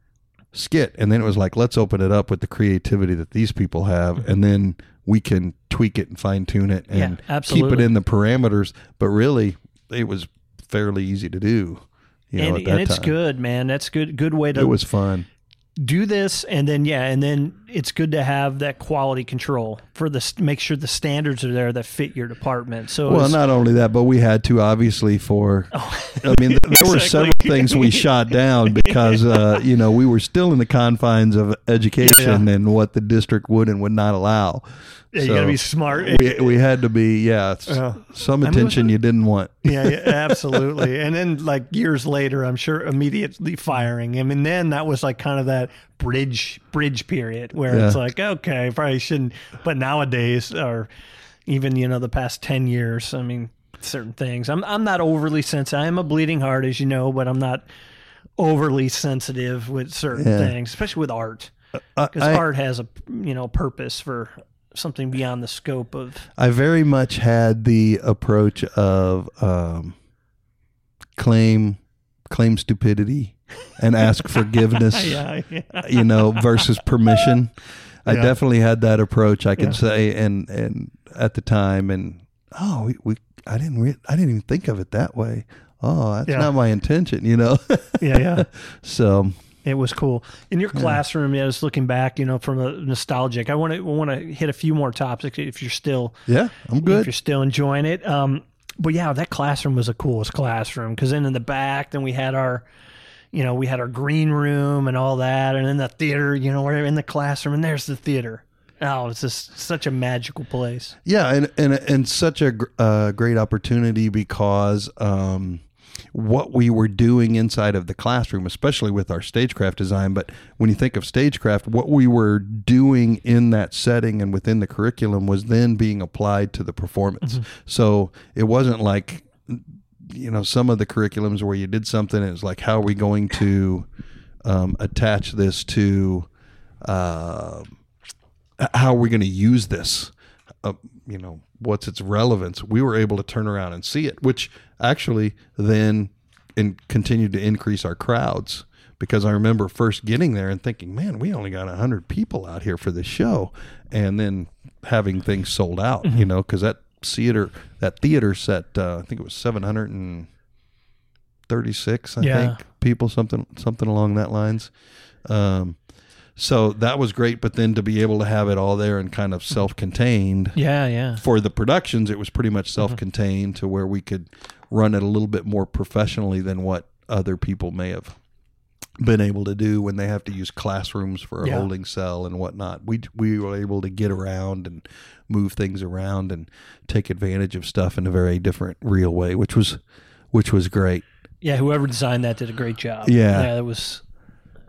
skit, and then it was like, let's open it up with the creativity that these people have, and then we can tweak it and fine tune it and Yeah, keep it in the parameters. But really, it was fairly easy to do. You know, and at that and it's time. good, man. That's good. Good way to It was fun. do this, and then yeah, and then it's good to have that quality control for the make sure the standards are there that fit your department. So Well, it's- not only that, but we had to obviously for. I mean, th- there were several things we shot down because uh, you know we were still in the confines of education and what the district would and would not allow. yeah, you So gotta be smart. We we had to be yeah Yeah. some mean, attention you didn't want. yeah, yeah, absolutely. And then like years later, I'm sure immediately firing him. And then that was like kind of that bridge bridge period where it's like, okay, probably shouldn't. But nowadays, or even you know the past ten years, I mean, certain things. I'm I'm not overly sensitive. I am a bleeding heart, as you know, but I'm not overly sensitive with certain Yeah. things, especially with art, because I, art has a you know purpose for something beyond the scope of I very much had the approach of um, claim claim stupidity and ask forgiveness. yeah, yeah. you know, versus permission. I Yeah. definitely had that approach. I can say, and and at the time, and oh, we, we I didn't re- I didn't even think of it that way. Oh, that's not my intention, you know. yeah, yeah. so It was cool in your classroom. Yeah, I was looking back, you know, from a nostalgic. I want to want to hit a few more topics if you're still yeah, I'm good. if you're still enjoying it. Um, but yeah, that classroom was the coolest classroom because then in the back, then we had our, you know, we had our green room and all that, and in the theater, you know, we're in the classroom, and there's the theater. Oh, it's just such a magical place. Yeah, and and and such a uh, great opportunity because um, what we were doing inside of the classroom, especially with our stagecraft design, but when you think of stagecraft, what we were doing in that setting and within the curriculum was then being applied to the performance. So it wasn't like you know some of the curriculums where you did something and it was like how are we going to um, attach this to uh, how are we going to use this uh, you know what's its relevance we were able to turn around and see it which actually then and continued to increase our crowds because I remember first getting there and thinking, man, we only got 100 people out here for this show. And then having things sold out, Mm-hmm. you know, because that theater, that theater set, uh, I think it was 736, I Yeah. think, people, something, something along that lines. Um, so that was great. But then to be able to have it all there and kind of self contained Yeah, yeah. for the productions, it was pretty much self-contained to where we could run it a little bit more professionally than what other people may have been able to do when they have to use classrooms for a Yeah. holding cell and whatnot. We we were able to get around and move things around and take advantage of stuff in a very different, real way, which was which was great. Yeah, whoever designed that did a great job. Yeah. yeah, it was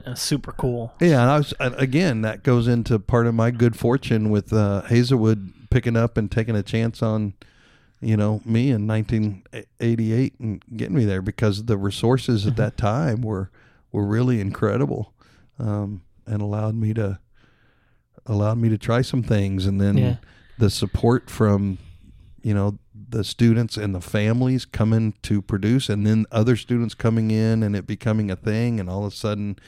uh, super cool. Yeah, and I was and again that goes into part of my good fortune with uh, Hazelwood picking up and taking a chance on, you know, me in 1988 and getting me there because the resources Mm-hmm. at that time were were really incredible, um, and allowed me to allowed me to try some things, and then Yeah. The support from, you know, the students and the families coming to produce, and then other students coming in and it becoming a thing, and all of a sudden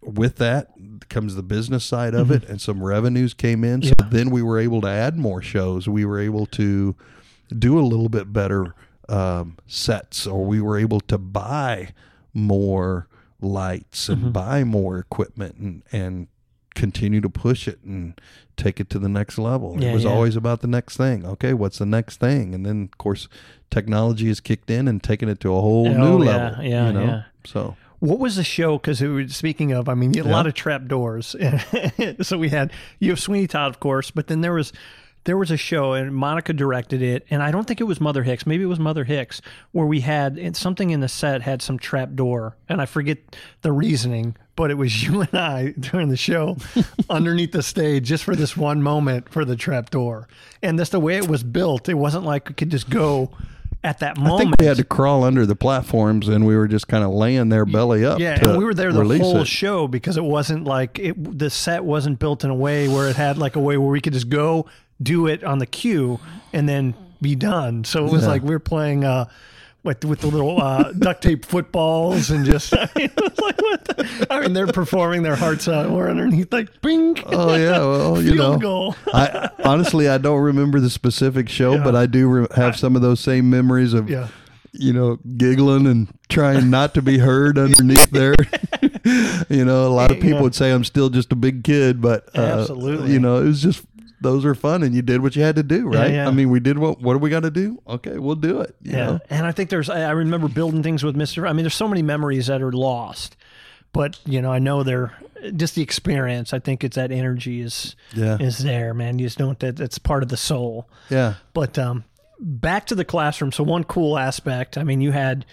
with that comes the business side of it and some revenues came in. So then we were able to add more shows. We were able to do a little bit better um, sets or we were able to buy more lights and buy more equipment and, and continue to push it and take it to the next level Yeah, it was yeah. always about the next thing okay what's the next thing and then of course technology has kicked in and taken it to a whole Oh, new yeah, level yeah, you know yeah. so What was the show? Because we were speaking of, I mean, a lot of trap doors. so we had you have Sweeney Todd, of course, but then there was there was a show and Monica directed it, and I don't think it was Mother Hicks. Maybe it was Mother Hicks, where we had something in the set had some trap door, and I forget the reasoning, but it was you and I during the show underneath the stage just for this one moment for the trap door, and that's the way it was built. It wasn't like we could just go. At that moment. I think we had to crawl under the platforms, and we were just kind of laying there belly up. Yeah, and we were there the whole it. show because it wasn't like it. The set wasn't built in a way where it had like a way where we could just go do it on the cue and then be done. So it was Yeah. like we were playing uh, with with the little uh, duct tape footballs and just. I mean, like what? The, I mean, they're performing their hearts out. We're underneath like bing. Oh yeah, well you know. goal. I honestly I don't remember the specific show, Yeah. but I do re- have some of those same memories of Yeah. you know giggling and trying not to be heard underneath there. you know, a lot of people Yeah. would say I'm still just a big kid, but uh, Absolutely. you know, it was just those are fun, and you did what you had to do, right? yeah. I mean, we did what what do we got to do? Okay, we'll do it. Yeah, know? and I think there's. I remember building things with Mister. I mean, there's so many memories that are lost, but you know, I know they're just the experience. I think it's that energy is Yeah. is there, man. You just don't. That that's part of the soul. yeah. But um, back to the classroom. So one cool aspect. I mean, you had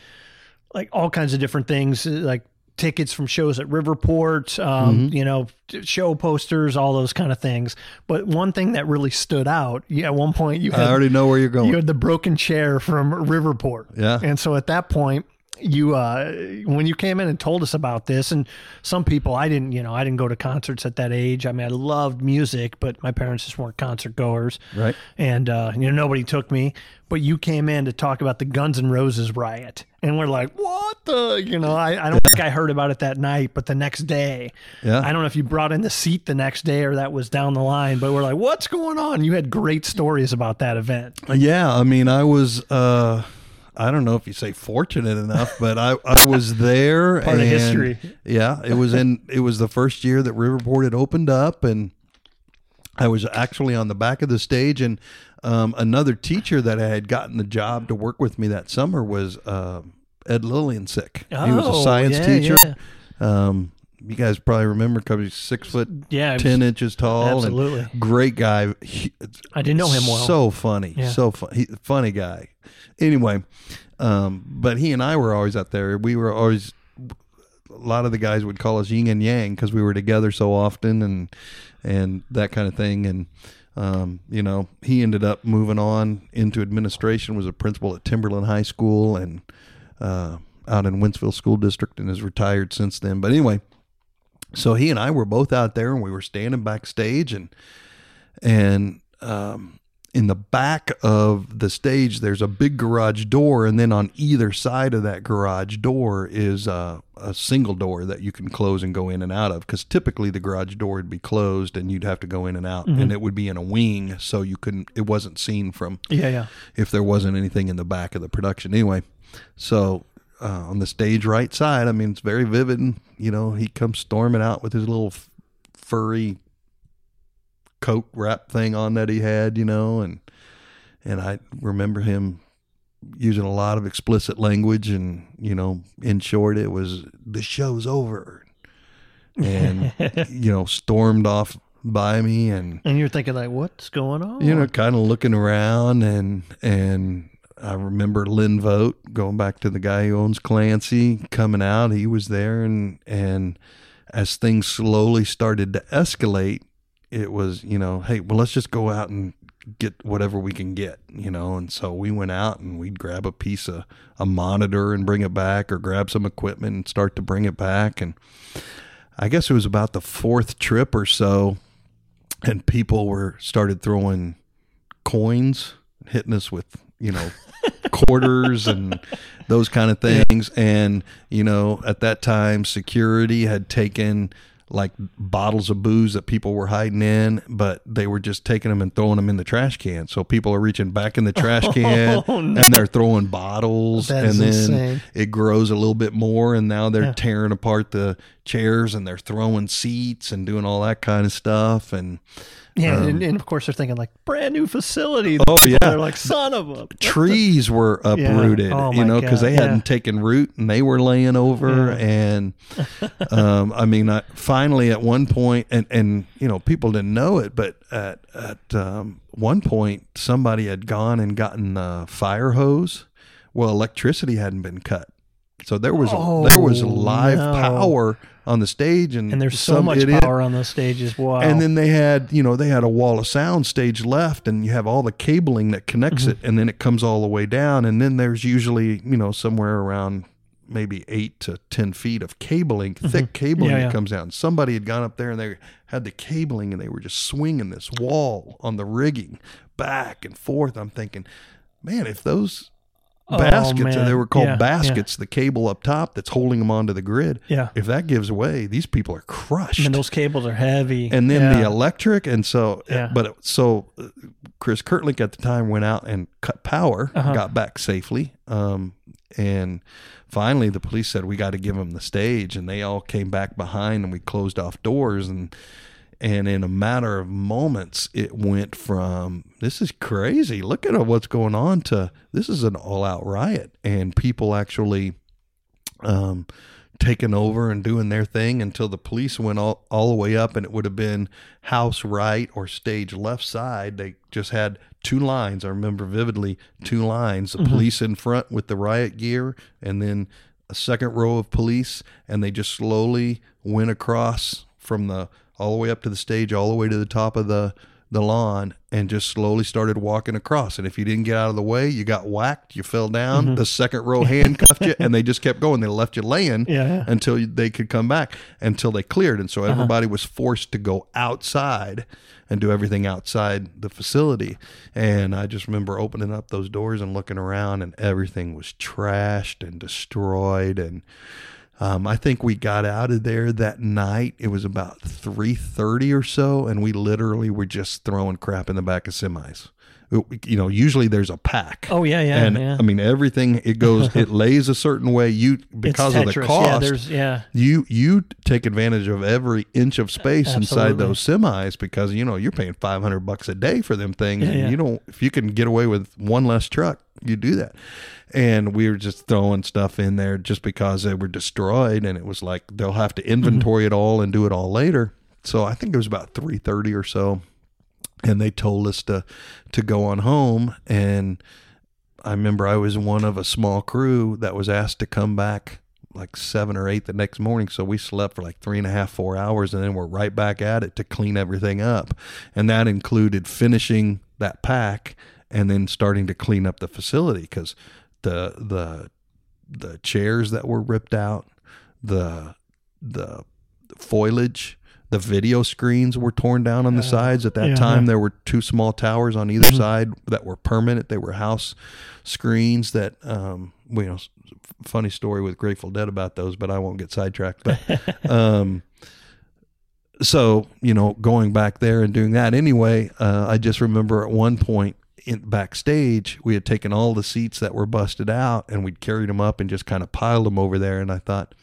like all kinds of different things, like tickets from shows at Riverport, um, Mm-hmm. you know, show posters, all those kind of things. But one thing that really stood out, yeah, at one point you I already know where you're going. you had the broken chair from Riverport. Yeah. And so at that point, you uh when you came in and told us about this and some people I didn't, you know, I didn't go to concerts at that age. I mean, I loved music, but my parents just weren't concert goers. Right. And uh you know nobody took me, but you came in to talk about the Guns N' Roses riot. And we're like, "What the?" You know, I I don't think I heard about it that night, but the next day. Yeah. I don't know if you brought in the seat the next day or that was down the line, but we're like, "What's going on?" You had great stories about that event. Yeah, I mean, I was. uh I don't know if you say fortunate enough, but I, I was there. Part of history. Yeah, it was in. It was the first year that Riverport had opened up, and I was actually on the back of the stage. And um, another teacher that I had gotten the job to work with me that summer was uh, Ed Lilliansick. he was a Oh, science yeah, teacher. yeah. Um, you guys probably remember because he's six foot Yeah, it was- ten inches tall. Absolutely. and great guy. He- I didn't know him well. So funny, Yeah. so fun, he, funny guy. Anyway, um, but he and I were always out there. We were always. A lot of the guys would call us yin and yang because we were together so often, and and that kind of thing. And um, you know, he ended up moving on into administration. Was a principal at Timberland High School and uh, out in Wentzville School District, and has retired since then. But anyway, so he and I were both out there, and we were standing backstage, and and um, in the back of the stage, there's a big garage door, and then on either side of that garage door is a, a single door that you can close and go in and out of. Because typically the garage door would be closed, and you'd have to go in and out, and it would be in a wing, so you couldn't. It wasn't seen from Yeah, yeah. if there wasn't anything in the back of the production anyway. So uh, on the stage right side, I mean, it's very vivid. And, you know, he comes storming out with his little f- furry coat wrap thing on that he had, you know, and and I remember him using a lot of explicit language, and you know, in short, it was the show's over, and you know, stormed off by me and And you're thinking like, what's going on? you know, kind of looking around and and I remember Lynn Vote going back to the guy who owns Clancy coming out. He was there and and as things slowly started to escalate, it was you know, hey, well, let's just go out and get whatever we can get, you know. And so we went out and we'd grab a piece of a monitor and bring it back, or grab some equipment and start to bring it back. And I guess it was about the fourth trip or so and people were started throwing coins, hitting us with you know quarters and those kind of things. And you know, at that time, security had taken like bottles of booze that people were hiding in, but they were just taking them and throwing them in the trash can. So people are reaching back in the trash oh, can Oh, no. and they're throwing bottles, and then insane. it grows a little bit more, and now they're Yeah. tearing apart the chairs and they're throwing seats and doing all that kind of stuff. And Yeah, Um, and, and of course they're thinking like brand new facility. Oh, yeah. they're like son of a trees were uprooted, Oh, you know, because they yeah. hadn't taken root and they were laying over. Yeah. And um, I mean, I, finally at one point, and and you know, people didn't know it, but at at um, one point, somebody had gone and gotten the fire hose. Well, electricity hadn't been cut, so there was a, there was Oh, live no. power on the stage, and and there's so much idiot- power on those stages. Wow. and then they had, you know, they had a wall of sound stage left, and you have all the cabling that connects Mm-hmm. it, and then it comes all the way down, and then there's usually, you know, somewhere around maybe eight to ten feet of cabling, thick cabling Mm-hmm. Yeah, that yeah. comes down. Somebody had gone up there and they had the cabling, and they were just swinging this wall on the rigging back and forth. I'm thinking, man, if those Oh, baskets, man. they were called Yeah, yeah. baskets, the cable up top that's holding them onto the grid. Yeah. If that gives away, these people are crushed and those cables are heavy. and then the electric and so Yeah. but it- so uh, chris kirtlick at the time went out and cut power Uh-huh. got back safely um, and finally the police said we got to give them the stage and they all came back behind and we closed off doors and and in a matter of moments it went from this is crazy. Look at what's going on to this is an all-out riot and people actually um, taking over and doing their thing until the police went all, all the way up and it would have been house right or stage left side. They just had two lines. I remember vividly two lines the police in front with the riot gear and then a second row of police and they just slowly went across from the all the way up to the stage all the way to the top of the the lawn and just slowly started walking across. And if you didn't get out of the way, you got whacked, you fell down. Mm-hmm. The second row handcuffed you, and they just kept going. They left you laying Yeah, yeah. until they could come back until they cleared. And so Uh-huh. everybody was forced to go outside and do everything outside the facility. And I just remember opening up those doors and looking around, and everything was trashed and destroyed. And um, I think we got out of there that night. It was about three thirty or so, and we literally were just throwing crap in the back of semis. You know, usually there's a pack. Oh, yeah, yeah, and yeah. I mean everything. It goes, it lays a certain way. You because of the cost. Yeah, yeah. you you take advantage of every inch of space inside those semis because you know you're paying five hundred bucks a day for them things. Yeah, and. You don't if you can get away with one less truck, you do that. And we were just throwing stuff in there just because they were destroyed, and it was like they'll have to mhm. inventory it all and do it all later. So I think it was about three thirty or so, and they told us to to go on home and I remember I was one of a small crew that was asked to come back like seven or eight the next morning. So we slept for like three and a half, four hours, and then we're right back at it to clean everything up. And that included finishing that pack and then starting to clean up the facility because the the the chairs that were ripped out, the the foliage, the video screens were torn down on the sides. At that yeah, time, there were two small towers on either side that were permanent. They were house screens that, um, you know, funny story with Grateful Dead about those, but I won't get sidetracked. But, um, so you know, going back there and doing that anyway, uh, I just remember at one point in backstage we had taken all the seats that were busted out and we'd carried them up and just kind of piled them over there. And I thought,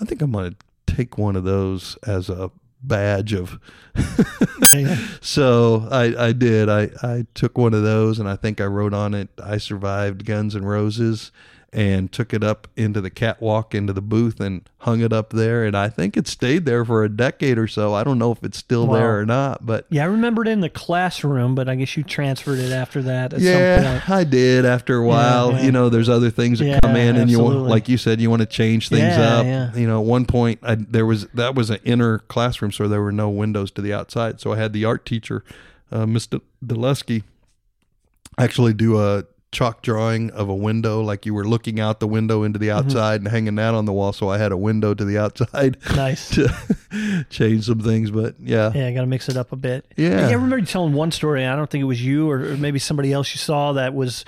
I think I'm going to take one of those as a badge of. so I, I did. I, I took one of those and I think I wrote on it, I survived Guns and Roses and took it up into the catwalk into the booth and hung it up there. And I think it stayed there for a decade or so. I don't know if it's still Wow. there or not, but Yeah, I remember it in the classroom, but I guess you transferred it after that at some yeah, point. I did after a while. yeah. You know, there's other things that Yeah, come in, and you want, like you said, you want to change things Yeah, up. yeah. You know, at one point, I, there was that was an inner classroom, so there were no windows to the outside. So I had the art teacher, uh, Mr. Delusky, actually do a chalk drawing of a window, like you were looking out the window into Mm-hmm. the outside and hanging that on the wall. So I had a window to the outside Nice. to change some things. But yeah, Yeah, I got to mix it up a bit. Yeah. I remember you telling one story. I don't think it was you or, or maybe somebody else you saw that was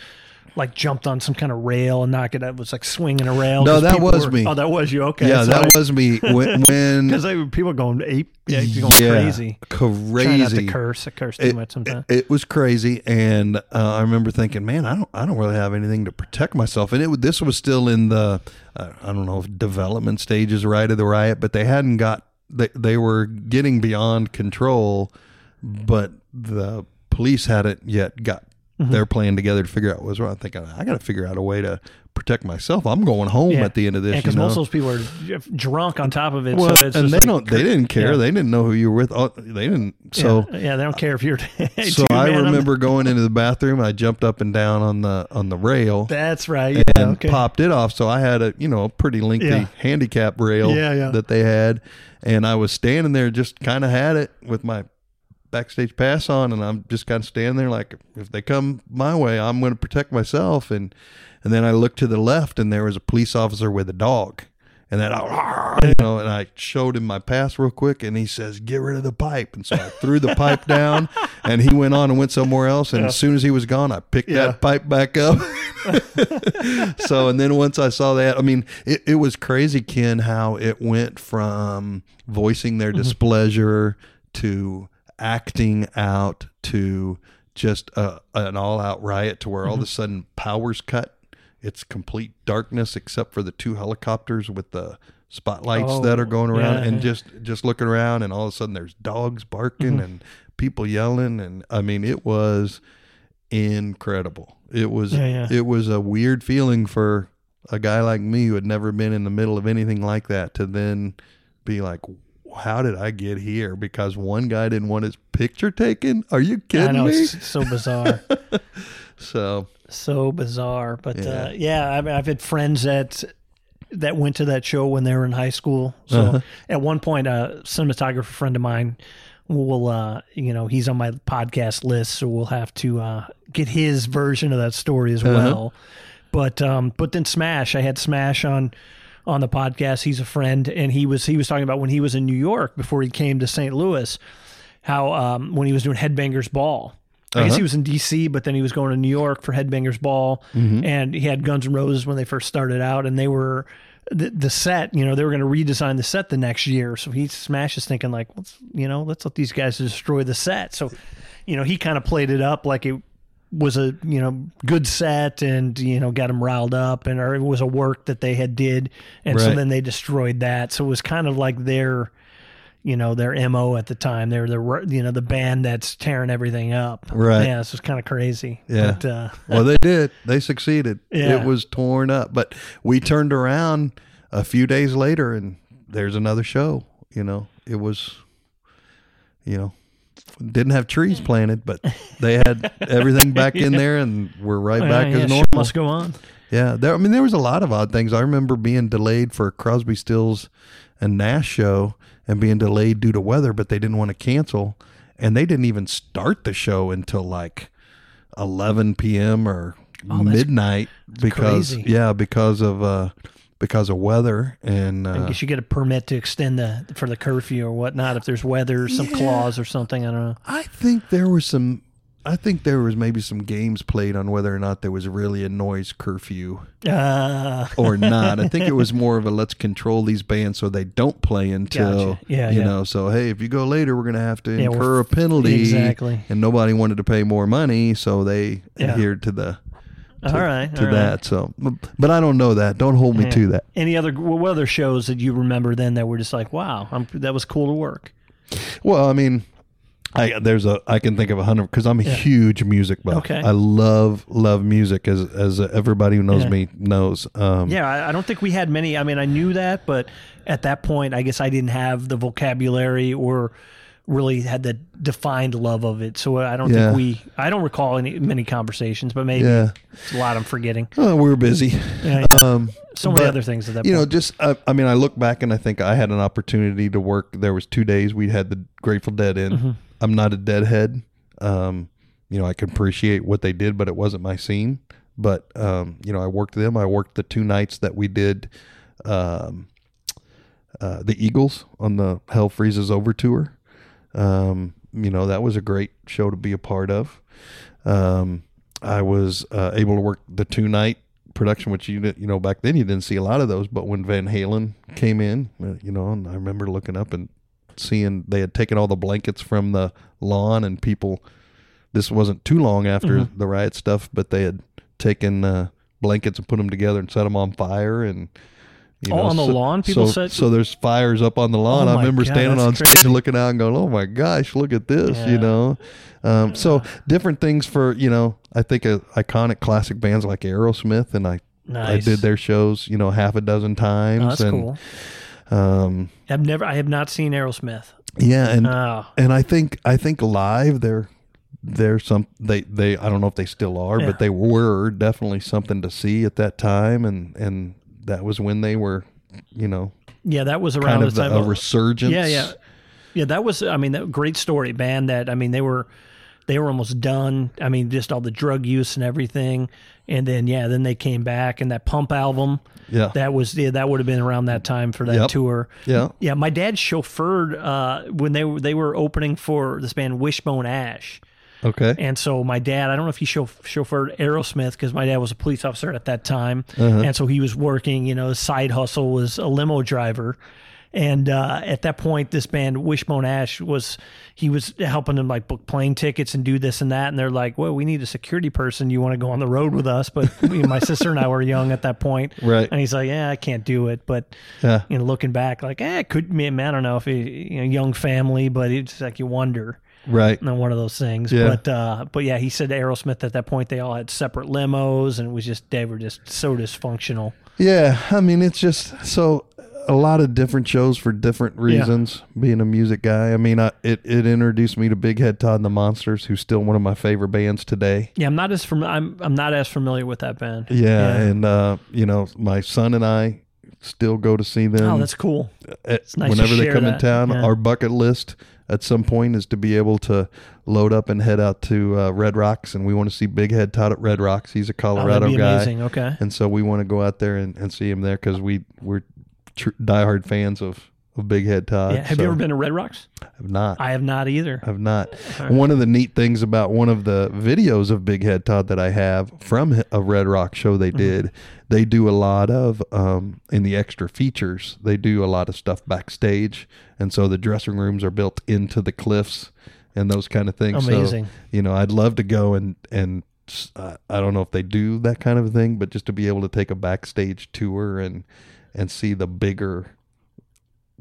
like jumped on some kind of rail and knocked it out. It was like swinging a rail. No, that was were- me. Oh, that was you. Okay. yeah, that was me when. when because people going ape, yeah, going crazy. crazy. Trying not to curse. I curse too it, much sometimes. it- it was crazy, and uh, I remember thinking, "Man, I don't, I don't really have anything to protect myself." And it, this was still in the, uh, I don't know if development stages, right of the riot, but they hadn't got, they, they were getting beyond control, but the police hadn't yet got Mm-hmm. their plan together to figure out what was wrong. I'm thinking, I got to figure out a way to protect myself. I'm going home Yeah. at the end of this. because you know? most of those people are drunk on top of it. well, so it's and just they like- don't, they didn't care. yeah. They didn't know who you were with. Oh, They didn't. So yeah, yeah, they don't care if you're. Hey, so dude, I man, I'm- remember going into the bathroom. I jumped up and down on the on the rail That's right. Yeah, and okay. popped it off. So I had a you know a pretty lengthy Yeah. handicap rail Yeah, yeah. that they had, and I was standing there just kind of had it with my backstage pass on, and I'm just kind of standing there like if they come my way, I'm going to protect myself. And and then I looked to the left, and there was a police officer with a dog. And then I, you know, and I showed him my pass real quick, and he says, "Get rid of the pipe." And so I threw the pipe down, and he went on and went somewhere else. And as soon as he was gone, I picked Yeah. that pipe back up. so, and then once I saw that, I mean, it, it was crazy, Ken, how it went from voicing their mm-hmm. displeasure to acting out to just a, an all out riot to where all of a mm-hmm. sudden power's cut. It's complete darkness except for the two helicopters with the spotlights Oh, that are oh, going around yeah, and yeah. just just looking around and all of a sudden there's dogs barking mm-hmm. and people yelling and I mean it was incredible. It was yeah. it was a weird feeling for a guy like me who had never been in the middle of anything like that to then be like how did I get here? Because one guy didn't want his picture taken. Are you I kidding know me? it's so bizarre. So so bizarre. But yeah, Yeah. uh, yeah I mean, I've had friends that that went to that show when they were in high school. So Uh-huh. at one point, a cinematographer friend of mine will, uh, you know, he's on my podcast list, so we'll have to uh, get his version of that story as Uh-huh. well. But um, but then Smash, I had Smash on on the podcast. He's a friend, and he was he was talking about when he was in New York before he came to St. Louis, how um, when he was doing Headbangers Ball. I guess Uh-huh. he was in D.C., but then he was going to New York for Headbangers Ball, Mm-hmm. and he had Guns N' Roses when they first started out, and they were the, the set. You know, they were going to redesign the set the next year. So he smashes thinking like, let's you know, let's let these guys destroy the set. So, you know, he kind of played it up like it was a you know good set and you know got them riled up and or it was a work that they had did and so then they destroyed that so it was kind of like their you know their mo at the time they're the you know the band that's tearing everything up Right. yeah this was kind of crazy Yeah. but uh well, they did. They succeeded. Yeah. It was torn up, but we turned around a few days later, and there's another show. You know, it was, you know, didn't have trees planted, but they had everything back in there, and we're right back yeah, as show normal. must go on Yeah, there. I mean, there was a lot of odd things. I remember being delayed for Crosby, Stills, and Nash show, and being delayed due to weather, but they didn't want to cancel, and they didn't even start the show until like 11 p.m. or Oh, that's- midnight because crazy. yeah, because of uh, because of weather and I uh, guess you get a permit to extend the for the curfew or whatnot if there's weather, some Yeah. clause or something. I don't know. I think there was some. I think there was maybe some games played on whether or not there was really a noise curfew Uh, or not. I think it was more of a let's control these bands so they don't play until Gotcha. Yeah, you yeah. know. So hey, if you go later, we're going to have to Yeah, incur a penalty. exactly. And nobody wanted to pay more money, so they adhered to the to, all right, to all right. that. So, but I don't know that. Don't hold me Yeah. to that. Any other what other shows that you remember then that were just like, wow, I'm, that was cool to work? Well, I mean, I there's a I can think of a hundred because I'm a huge music buff. Okay. I love love music as as everybody who knows Yeah. me knows. Um, Yeah, I, I don't think we had many. I mean, I knew that, but at that point, I guess I didn't have the vocabulary or really had the defined love of it. So I don't Yeah. think we. I don't recall any many conversations, but maybe Yeah. it's a lot I'm forgetting. Oh, we were busy. Yeah, Um, so many but, other things at that you know, just I, I mean, I look back and I think I had an opportunity to work. There was two days we had the Grateful Dead in. Mm-hmm. I'm not a Deadhead. Um, you know, I can appreciate what they did, but it wasn't my scene. But um, you know, I worked them. I worked the two nights that we did. Um, uh, the Eagles on the Hell Freezes Over tour. Um, you know, that was a great show to be a part of. Um, I was uh, able to work the two night production, which you didn't- you know back then you didn't see a lot of those. But when Van Halen came in, uh, you know, and I remember looking up and seeing they had taken all the blankets from the lawn and people. This wasn't too long after the riot stuff, but they had taken uh, blankets and put them together and set them on fire and. You Oh, on the so, lawn, people so, set- so there's fires up on the lawn. Oh I remember God, standing on crazy. stage looking out and going, "Oh my gosh, look at this!" Yeah. You know. Um, so different things for you know. I think uh, iconic classic bands like Aerosmith, and I I did their shows you know half a dozen times. Oh, that's and, cool. Um, I've never. I have not seen Aerosmith. yeah, and Oh, and I think I think live they're they're some they they I don't know if they still are, Yeah. but they were definitely something to see at that time, and and that was when they were you know yeah, that was around kind the of the, time. a resurgence. Yeah, yeah, yeah. That was. I mean, that great story band. That I mean, they were they were almost done. I mean, just all the drug use and everything. And then yeah, then they came back and that Pump album. yeah, That was yeah, that would have been around that time for that Yep. tour. yeah. Yeah, my dad chauffeured uh, when they were they were opening for this band Wishbone Ash. Okay. And so my dad, I don't know if he chauf- chauffeured Aerosmith because my dad was a police officer at that time, Uh-huh. and so he was working. You know, his side hustle was a limo driver. And uh, at that point, this band Wishbone Ash was he was helping them like book plane tickets and do this and that. And they're like, "Well, we need a security person. You want to go on the road with us?" But me, my sister and I were young at that point, Right. And he's like, "Yeah, I can't do it." But Yeah. you know, looking back, like, eh, it could man, I don't know if he, you know, young family, but it's like you wonder Right. and one of those things. Yeah. But uh, but yeah, he said Aerosmith at that point they all had separate limos and it was just they were just so dysfunctional. Yeah, I mean it's just so a lot of different shows for different reasons. Being a music guy, I mean, I, it it introduced me to Big Head Todd and the Monsters, who's still one of my favorite bands today. Yeah, I'm not as fam- I'm I'm not as familiar with that band. Yeah, and uh, you know, my son and I still go to see them. Oh, that's cool. at- nice to whenever they come in town. Yeah. Our bucket list at some point is to be able to load up and head out to uh, Red Rocks, and we want to see Big Head Todd at Red Rocks. He's a Oh, Colorado be guy. amazing. Okay. and so we want to go out there and, and see him there because we we're tr- diehard fans of Big Head Todd. Yeah. Have So you ever been to Red Rocks? I've not. I have not either. I've not. One of the neat things about one of the videos of Big Head Todd that I have from a Red Rock show they did, they do a lot of um, in the extra features. They do a lot of stuff backstage, and so the dressing rooms are built into the cliffs and those kind of things. Amazing. So, you know, I'd love to go and and uh, I don't know if they do that kind of thing, but just to be able to take a backstage tour and and see the bigger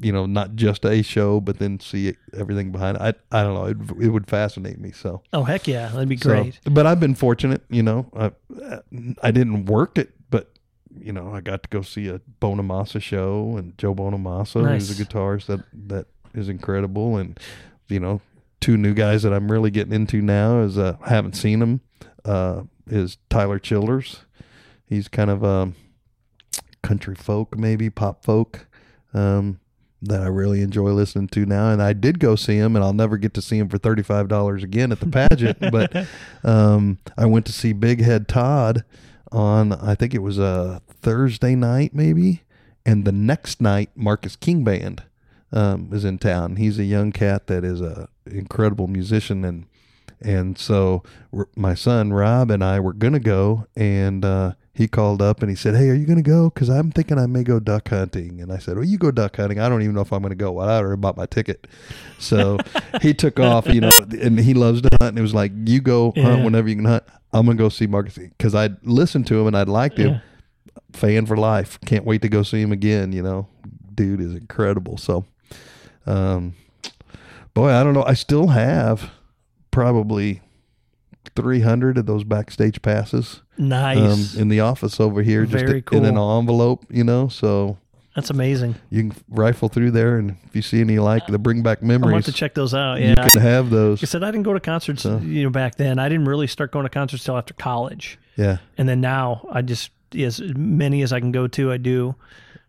you know, not just a show, but then see it, everything behind it. I, I don't know. It, it would fascinate me. So, Oh heck yeah, that'd be so- great. but I've been fortunate, you know, I, I didn't work it, but you know, I got to go see a Bonamassa show and Joe Bonamassa, Nice. who's a guitarist that, that is incredible. And, you know, two new guys that I'm really getting into now is, uh, I haven't seen him, uh, is Tyler Childers. He's kind of, um, country folk, maybe pop folk. Um, that I really enjoy listening to now. And I did go see him, and I'll never get to see him for thirty five dollars again at the pageant. but um, I went to see Big Head Todd on I think it was a Thursday night, maybe, and the next night Marcus King Band um, is in town. He's a young cat that is a incredible musician, and and so my son Rob and I were gonna go, and uh, he called up and he said, "Hey, are you gonna go? Because I'm thinking I may go duck hunting." And I said, "Well, you go duck hunting. I don't even know if I'm gonna go. Well, I already bought my ticket." So he took off, you know, and he loves to hunt. And it was like, "You go Yeah. hunt whenever you can hunt. I'm gonna go see Marcus because I'd listened to him and I'd liked him." Yeah. fan for life. Can't wait to go see him again. You know, dude is incredible. So, um, boy, I don't know. I still have probably 300 of those backstage passes Nice. um, in the office over here, just Very in an envelope. You know, so That's amazing. you can rifle through there, and if you see any you like to bring back memories. I want to check those out. Yeah, you Yeah. can have those. Like I said, I didn't go to concerts, So- you know, back then. I didn't really start going to concerts till after college. Yeah. And then now I just, as many as I can go to, I do.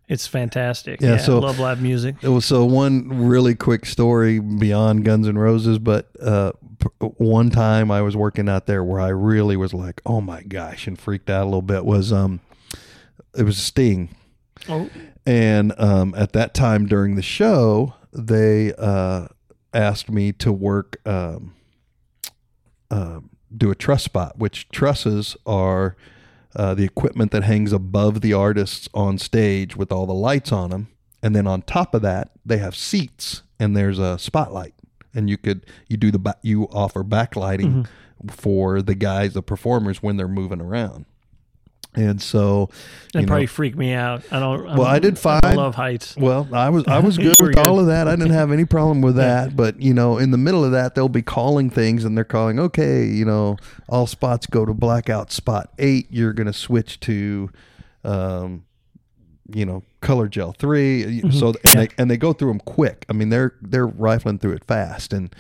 It's fantastic. Yeah, so- I love live music. It was so one really quick story beyond Guns N' Roses, but uh, one time I was working out there where I really was like, "Oh my gosh!" and freaked out a little bit. Was um, it was a Sting, Oh, and um, at that time during the show, they uh, asked me to work um, uh, do a truss spot, which trusses are uh, the equipment that hangs above the artists on stage with all the lights on them, and then on top of that, they have seats and there's a spotlight, and you could you do the you offer backlighting for the guys, the performers when they're moving around, and so that you know, probably freaked me out. I don't. Well, I did I fine. don't love heights. well, I was I was good with all of that. I didn't have any problem with that. But you know, in the middle of that, they'll be calling things, and they're calling, okay, you know, all spots go to blackout spot eight. You're going to switch to, um, you know, color gel 3 mm-hmm. So and Yeah. they and they go through them quick. I mean, they're they're rifling through it fast, and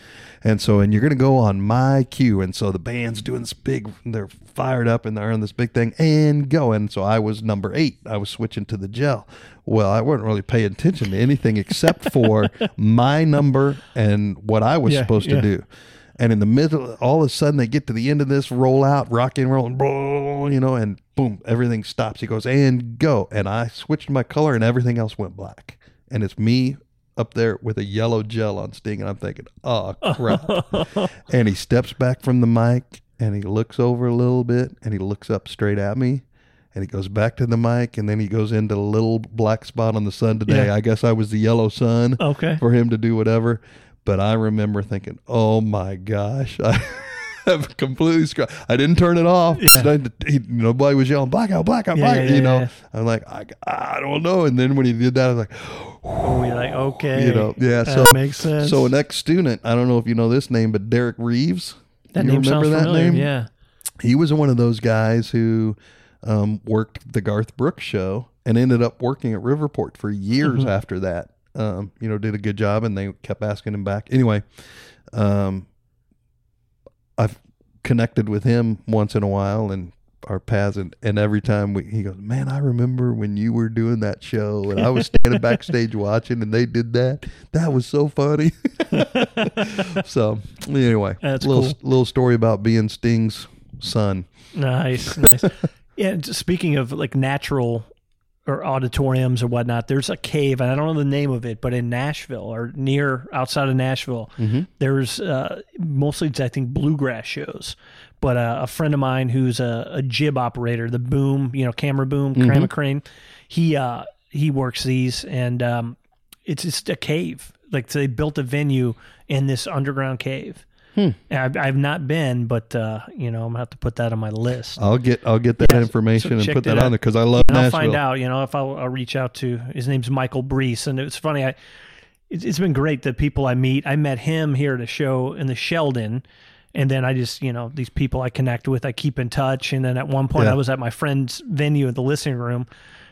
and so and you're going to go on my cue, and so the band's doing this big. They're fired up and they're on this big thing and going. So I was number eight. I was switching to the gel. Well, I wasn't really paying attention to anything except for my number and what I was Yeah, supposed yeah. to do. And in the middle, all of a sudden, they get to the end of this roll out, rock and roll, and blah, you know, and boom, everything stops. He goes, and go. And I switched my color, and everything else went black. And it's me up there with a yellow gel on Sting. And I'm thinking, oh, crap. and he steps back from the mic, and he looks over a little bit, and he looks up straight at me. And he goes back to the mic, and then he goes into the little black spot on the sun today. Yeah. I guess I was the yellow sun Okay. for him to do whatever. But I remember thinking, "Oh my gosh, I have completely screwed." I didn't turn it off. He- nobody was yelling blackout, blackout, Yeah, blackout. yeah, you know, yeah. I'm like, I, I don't know. And then when he did that, I was like, Oh, you're like, okay. you know, yeah. That So makes sense. So an ex student, I don't know if you know this name, but Derek Reeves. that you name remember sounds that familiar. name? Yeah. He was one of those guys who um, worked the Garth Brooks show and ended up working at Riverport for years Mm-hmm. after that. Um, you know, did a good job, and they kept asking him back. Anyway, um, I've connected with him once in a while, and our paths, and, and every time we, he goes, "Man, I remember when you were doing that show, and I was standing backstage watching, and they did that. That was so funny." so anyway, That's little cool. little story about being Sting's sun. Nice, nice. yeah. Speaking of like natural or auditoriums or whatnot, there's a cave, and I don't know the name of it, but in Nashville or near outside of Nashville, there's uh, mostly I think bluegrass shows. But uh, a friend of mine who's a, a jib operator, the boom, you know, camera boom, camera crane, he uh, he works these, and um, it's just a cave. Like they built a venue in this underground cave. And I've, I've not been, but uh, you know, I'm gonna have to put that on my list. I'll get I'll get that Yeah, information so and put that that on there because I love and I'll find out. You know, if I'll, I'll reach out to his name's Michael Brees, and it's funny. I it's, it's been great the people I meet. I met him here at a show in the Sheldon, and then I just you know these people I connect with, I keep in touch. And then at one point, Yeah. I was at my friend's venue at the listening room,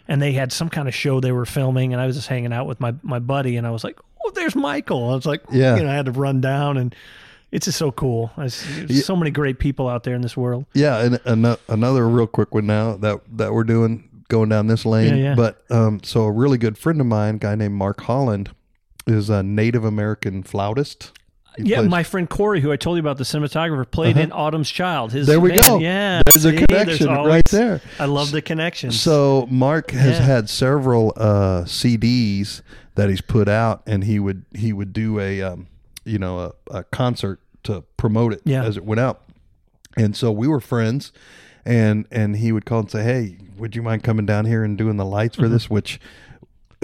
and they had some kind of show they were filming, and I was just hanging out with my my buddy, and I was like, oh, there's Michael. I was like, Yeah. you know, I had to run down and. It's just so cool. There's there's so many great people out there in this world. Yeah, and ano- another real quick one now that that we're doing going down this lane. Yeah, yeah. But um, so a really good friend of mine, a guy named Mark Holland, is a Native American flautist. He Yeah, plays- my friend Corey, who I told you about, the cinematographer, played in Autumn's Child. His Uh-huh. There we band. go. Yeah, There's a connection right always- there. I love the connection. So Mark has Yeah. had several uh, CDs that he's put out, and he would he would do a um, you know a, a concert to promote it Yeah. as it went out. And so we were friends, and and he would call and say, "Hey, would you mind coming down here and doing the lights Mm-hmm. for this?" Which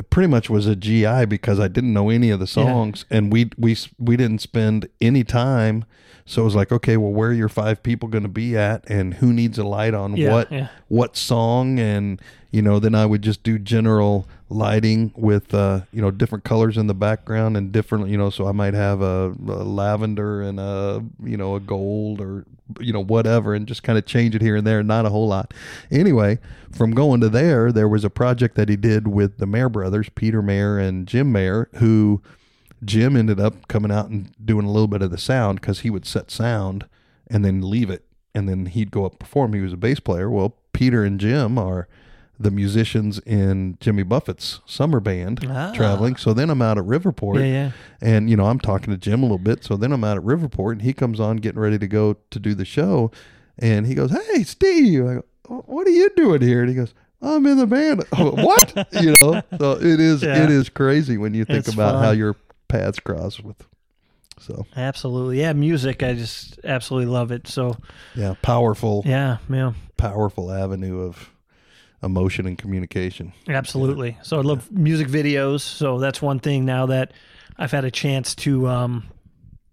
pretty much was a GI because I didn't know any of the songs, and we we we didn't spend any time. So it was like, okay, well, where are your five people going to be at, and who needs a light on Yeah, what yeah. what song, and you know, then I would just do general lighting with uh, you know different colors in the background and different, you know, so I might have a, a lavender and a you know a gold or you know whatever, and just kind of change it here and there, not a whole lot. Anyway, from going to there, there was a project that he did with the Mayer brothers, Peter Mayer and Jim Mayer, who Jim ended up coming out and doing a little bit of the sound because he would set sound and then leave it, and then he'd go up perform. He was a bass player. Well, Peter and Jim are the musicians in Jimmy Buffett's summer band Ah. traveling. So then I'm out at Riverport, Yeah, yeah. and you know I'm talking to Jim a little bit. So then I'm out at Riverport, and he comes on getting ready to go to do the show, and he goes, "Hey, Steve, I go, what are you doing here?" And he goes. I'm in the band. what? You know, so it is. Yeah. It is crazy when you think It's about fun. how your paths cross with. So Absolutely. Yeah, music. I just absolutely love it. So, yeah, powerful, yeah, yeah, powerful avenue of emotion and communication. absolutely. So, I love music videos. So, that's one thing now that I've had a chance to um,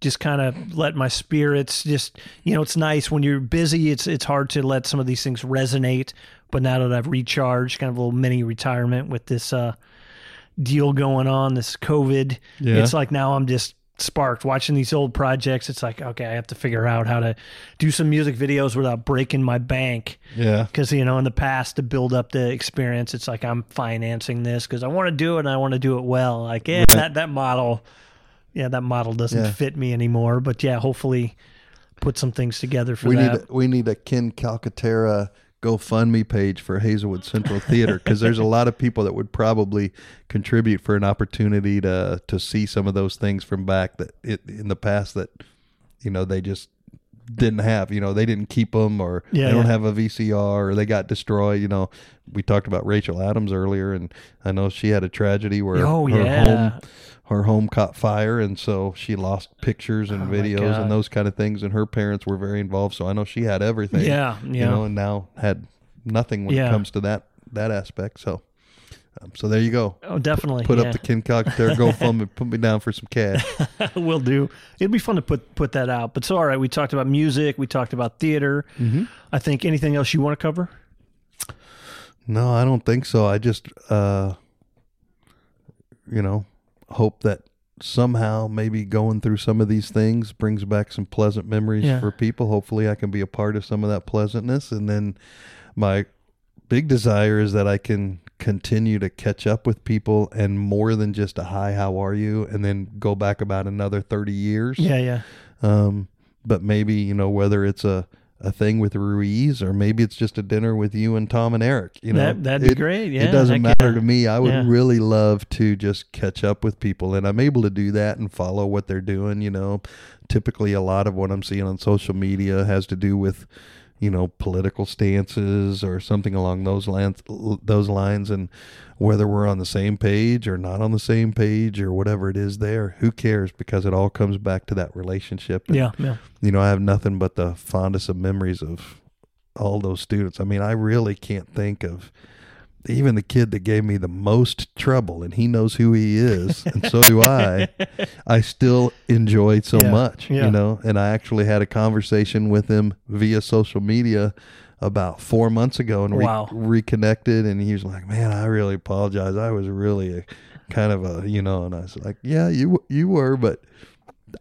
just kind of let my spirits just, you know, it's nice when you're busy, it's it's hard to let some of these things resonate. But now that I've recharged, kind of a little mini retirement with this uh, deal going on, this COVID, Yeah. it's like now I'm just sparked watching these old projects. It's like, okay, I have to figure out how to do some music videos without breaking my bank. Yeah, Because, you know, in the past, to build up the experience, it's like I'm financing this because I want to do it and I want to do it well. Like, yeah, that, that model, yeah, that model doesn't Yeah. fit me anymore. But yeah, hopefully put some things together for we that. need a, we need a Ken Calcaterra GoFundMe page for Hazelwood Central Theater because there's a lot of people that would probably contribute for an opportunity to to see some of those things from back that it, in the past that you know they just didn't have you know they didn't keep them or Yeah, they don't yeah. have a VCR or they got destroyed you know we talked about Rachel Adams earlier and I know she had a tragedy where Oh, her yeah. home her home caught fire and so she lost pictures and Oh, videos and those kind of things and her parents were very involved so I know she had everything Yeah, you know and now had nothing when Yeah. it comes to that that aspect so um, so there you go oh, definitely. put yeah. up the Ken Cox there GoFundMe put me down for some cash will do. It'd be fun to put put that out. But so all right, we talked about music, we talked about theater. Mm-hmm. I think anything else you want to cover? no I don't think so I just uh you know hope that somehow maybe going through some of these things brings back some pleasant memories Yeah. for people hopefully I can be a part of some of that pleasantness and then my big desire is that I can continue to catch up with people and more than just a hi how are you and then go back about another 30 years Yeah, yeah. um but maybe you know whether it's a a thing with Ruiz or maybe it's just a dinner with you and Tom and Eric you know That- that'd be It- great. Yeah, it doesn't matter yeah. to me I would Yeah. really love to just catch up with people and I'm able to do that and follow what they're doing you know typically a lot of what I'm seeing on social media has to do with you know political stances or something along those lines those lines and whether we're on the same page or not on the same page or whatever it is there who cares? Because it all comes back to that relationship. And, Yeah, yeah. you know I have nothing but the fondest of memories of all those students. I mean I really can't think of even the kid that gave me the most trouble and he knows who he is and so do I. I still enjoyed so Yeah, much yeah. you know? And I actually had a conversation with him via social media about four months ago and re- Wow. reconnected and he was like man I really apologize I was really a kind of a you know and I was like yeah you you were but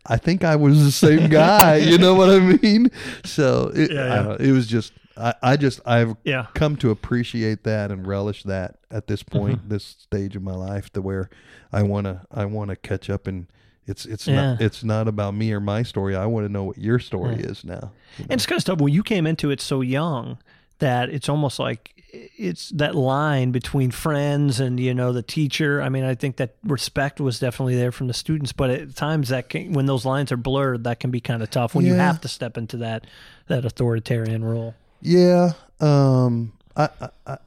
I think I was the same guy you know what I mean so it, Yeah, yeah. don't it was just I, I just I've Yeah. come to appreciate that and relish that at this point, Mm-hmm. this stage of my life, to where I wanna I wanna catch up and it's it's Yeah. not it's not about me or my story. I want to know what your story is now. you know? And it's kind of stuff when you came into it so young that it's almost like it's that line between friends and you know the teacher. I mean, I think that respect was definitely there from the students, but at times that can, when those lines are blurred, that can be kind of tough when you have to step into that that authoritarian role. Yeah. Um. I. I,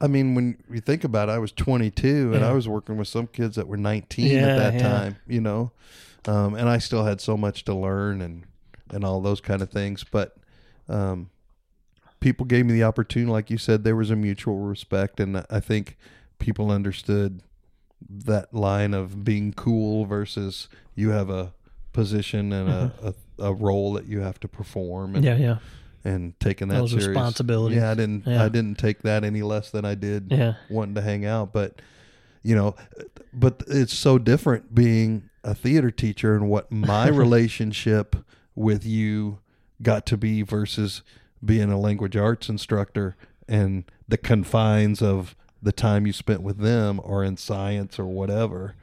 I mean, when you think about it, I was 22 and Yeah. I was working with some kids that were 19 Yeah, at that yeah. time, you know, um, and I still had so much to learn and and all those kind of things. But um, people gave me the opportunity, like you said, there was a mutual respect, and I think people understood that line of being cool versus you have a position and a, a, a role that you have to perform. And, Yeah, yeah, and taking that Those serious. responsibilities. Yeah, I didn't. Yeah. I didn't take that any less than I did yeah, wanting to hang out. But you know, but it's so different being a theater teacher and what my relationship with you got to be versus being a language arts instructor and the confines of the time you spent with them or in science or whatever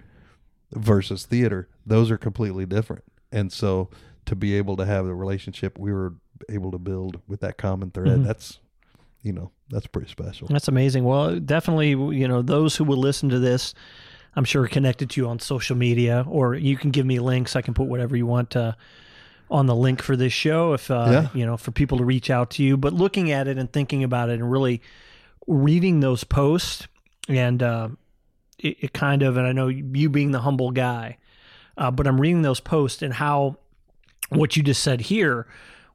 versus theater those are completely different and so to be able to have the relationship we were able to build with that common thread Mhm. that's you know that's pretty special that's amazing. Well, definitely, you know, those who will listen to this, I'm sure connected to you on social media, or you can give me links. I can put whatever you want uh, on the link for this show, if uh, Yeah. you know, for people to reach out to you. But looking at it and thinking about it, and really reading those posts, and uh, it, it kind of, and I know you being the humble guy, uh, but I'm reading those posts and how what you just said here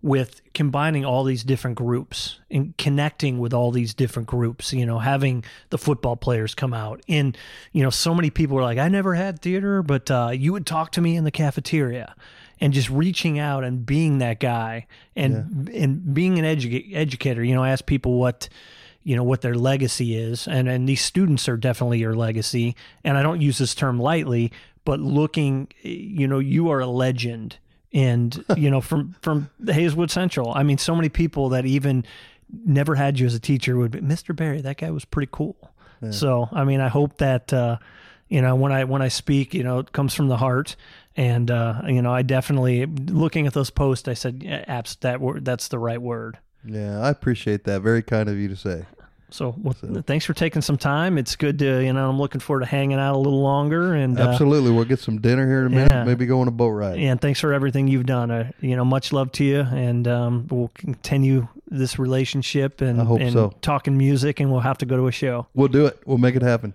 with combining all these different groups and connecting with all these different groups, you know, having the football players come out. And, you know, so many people were like, I never had theater, but uh, you would talk to me in the cafeteria. And just reaching out and being that guy and and being an edu- educator, you know, ask people what you know what their legacy is and and these students are definitely your legacy and I don't use this term lightly but looking you know you are a legend and you know from from Hazelwood Central I mean so many people that even never had you as a teacher would be Mr. Barry that guy was pretty cool so I mean I hope that uh you know when I when I speak you know it comes from the heart and uh you know I definitely looking at those posts I said yeah, abs that word that's the right word Yeah, I appreciate that. Very kind of you to say. So, well, thanks for taking some time. It's good to, you know, I'm looking forward to hanging out a little longer. And, uh, Absolutely. We'll get some dinner here in a minute. yeah. Maybe go on a boat ride. and thanks for everything you've done. Uh, you know, much love to you. And um, we'll continue this relationship and, I hope and so. talking music, and we'll have to go to a show. We'll do it. We'll make it happen.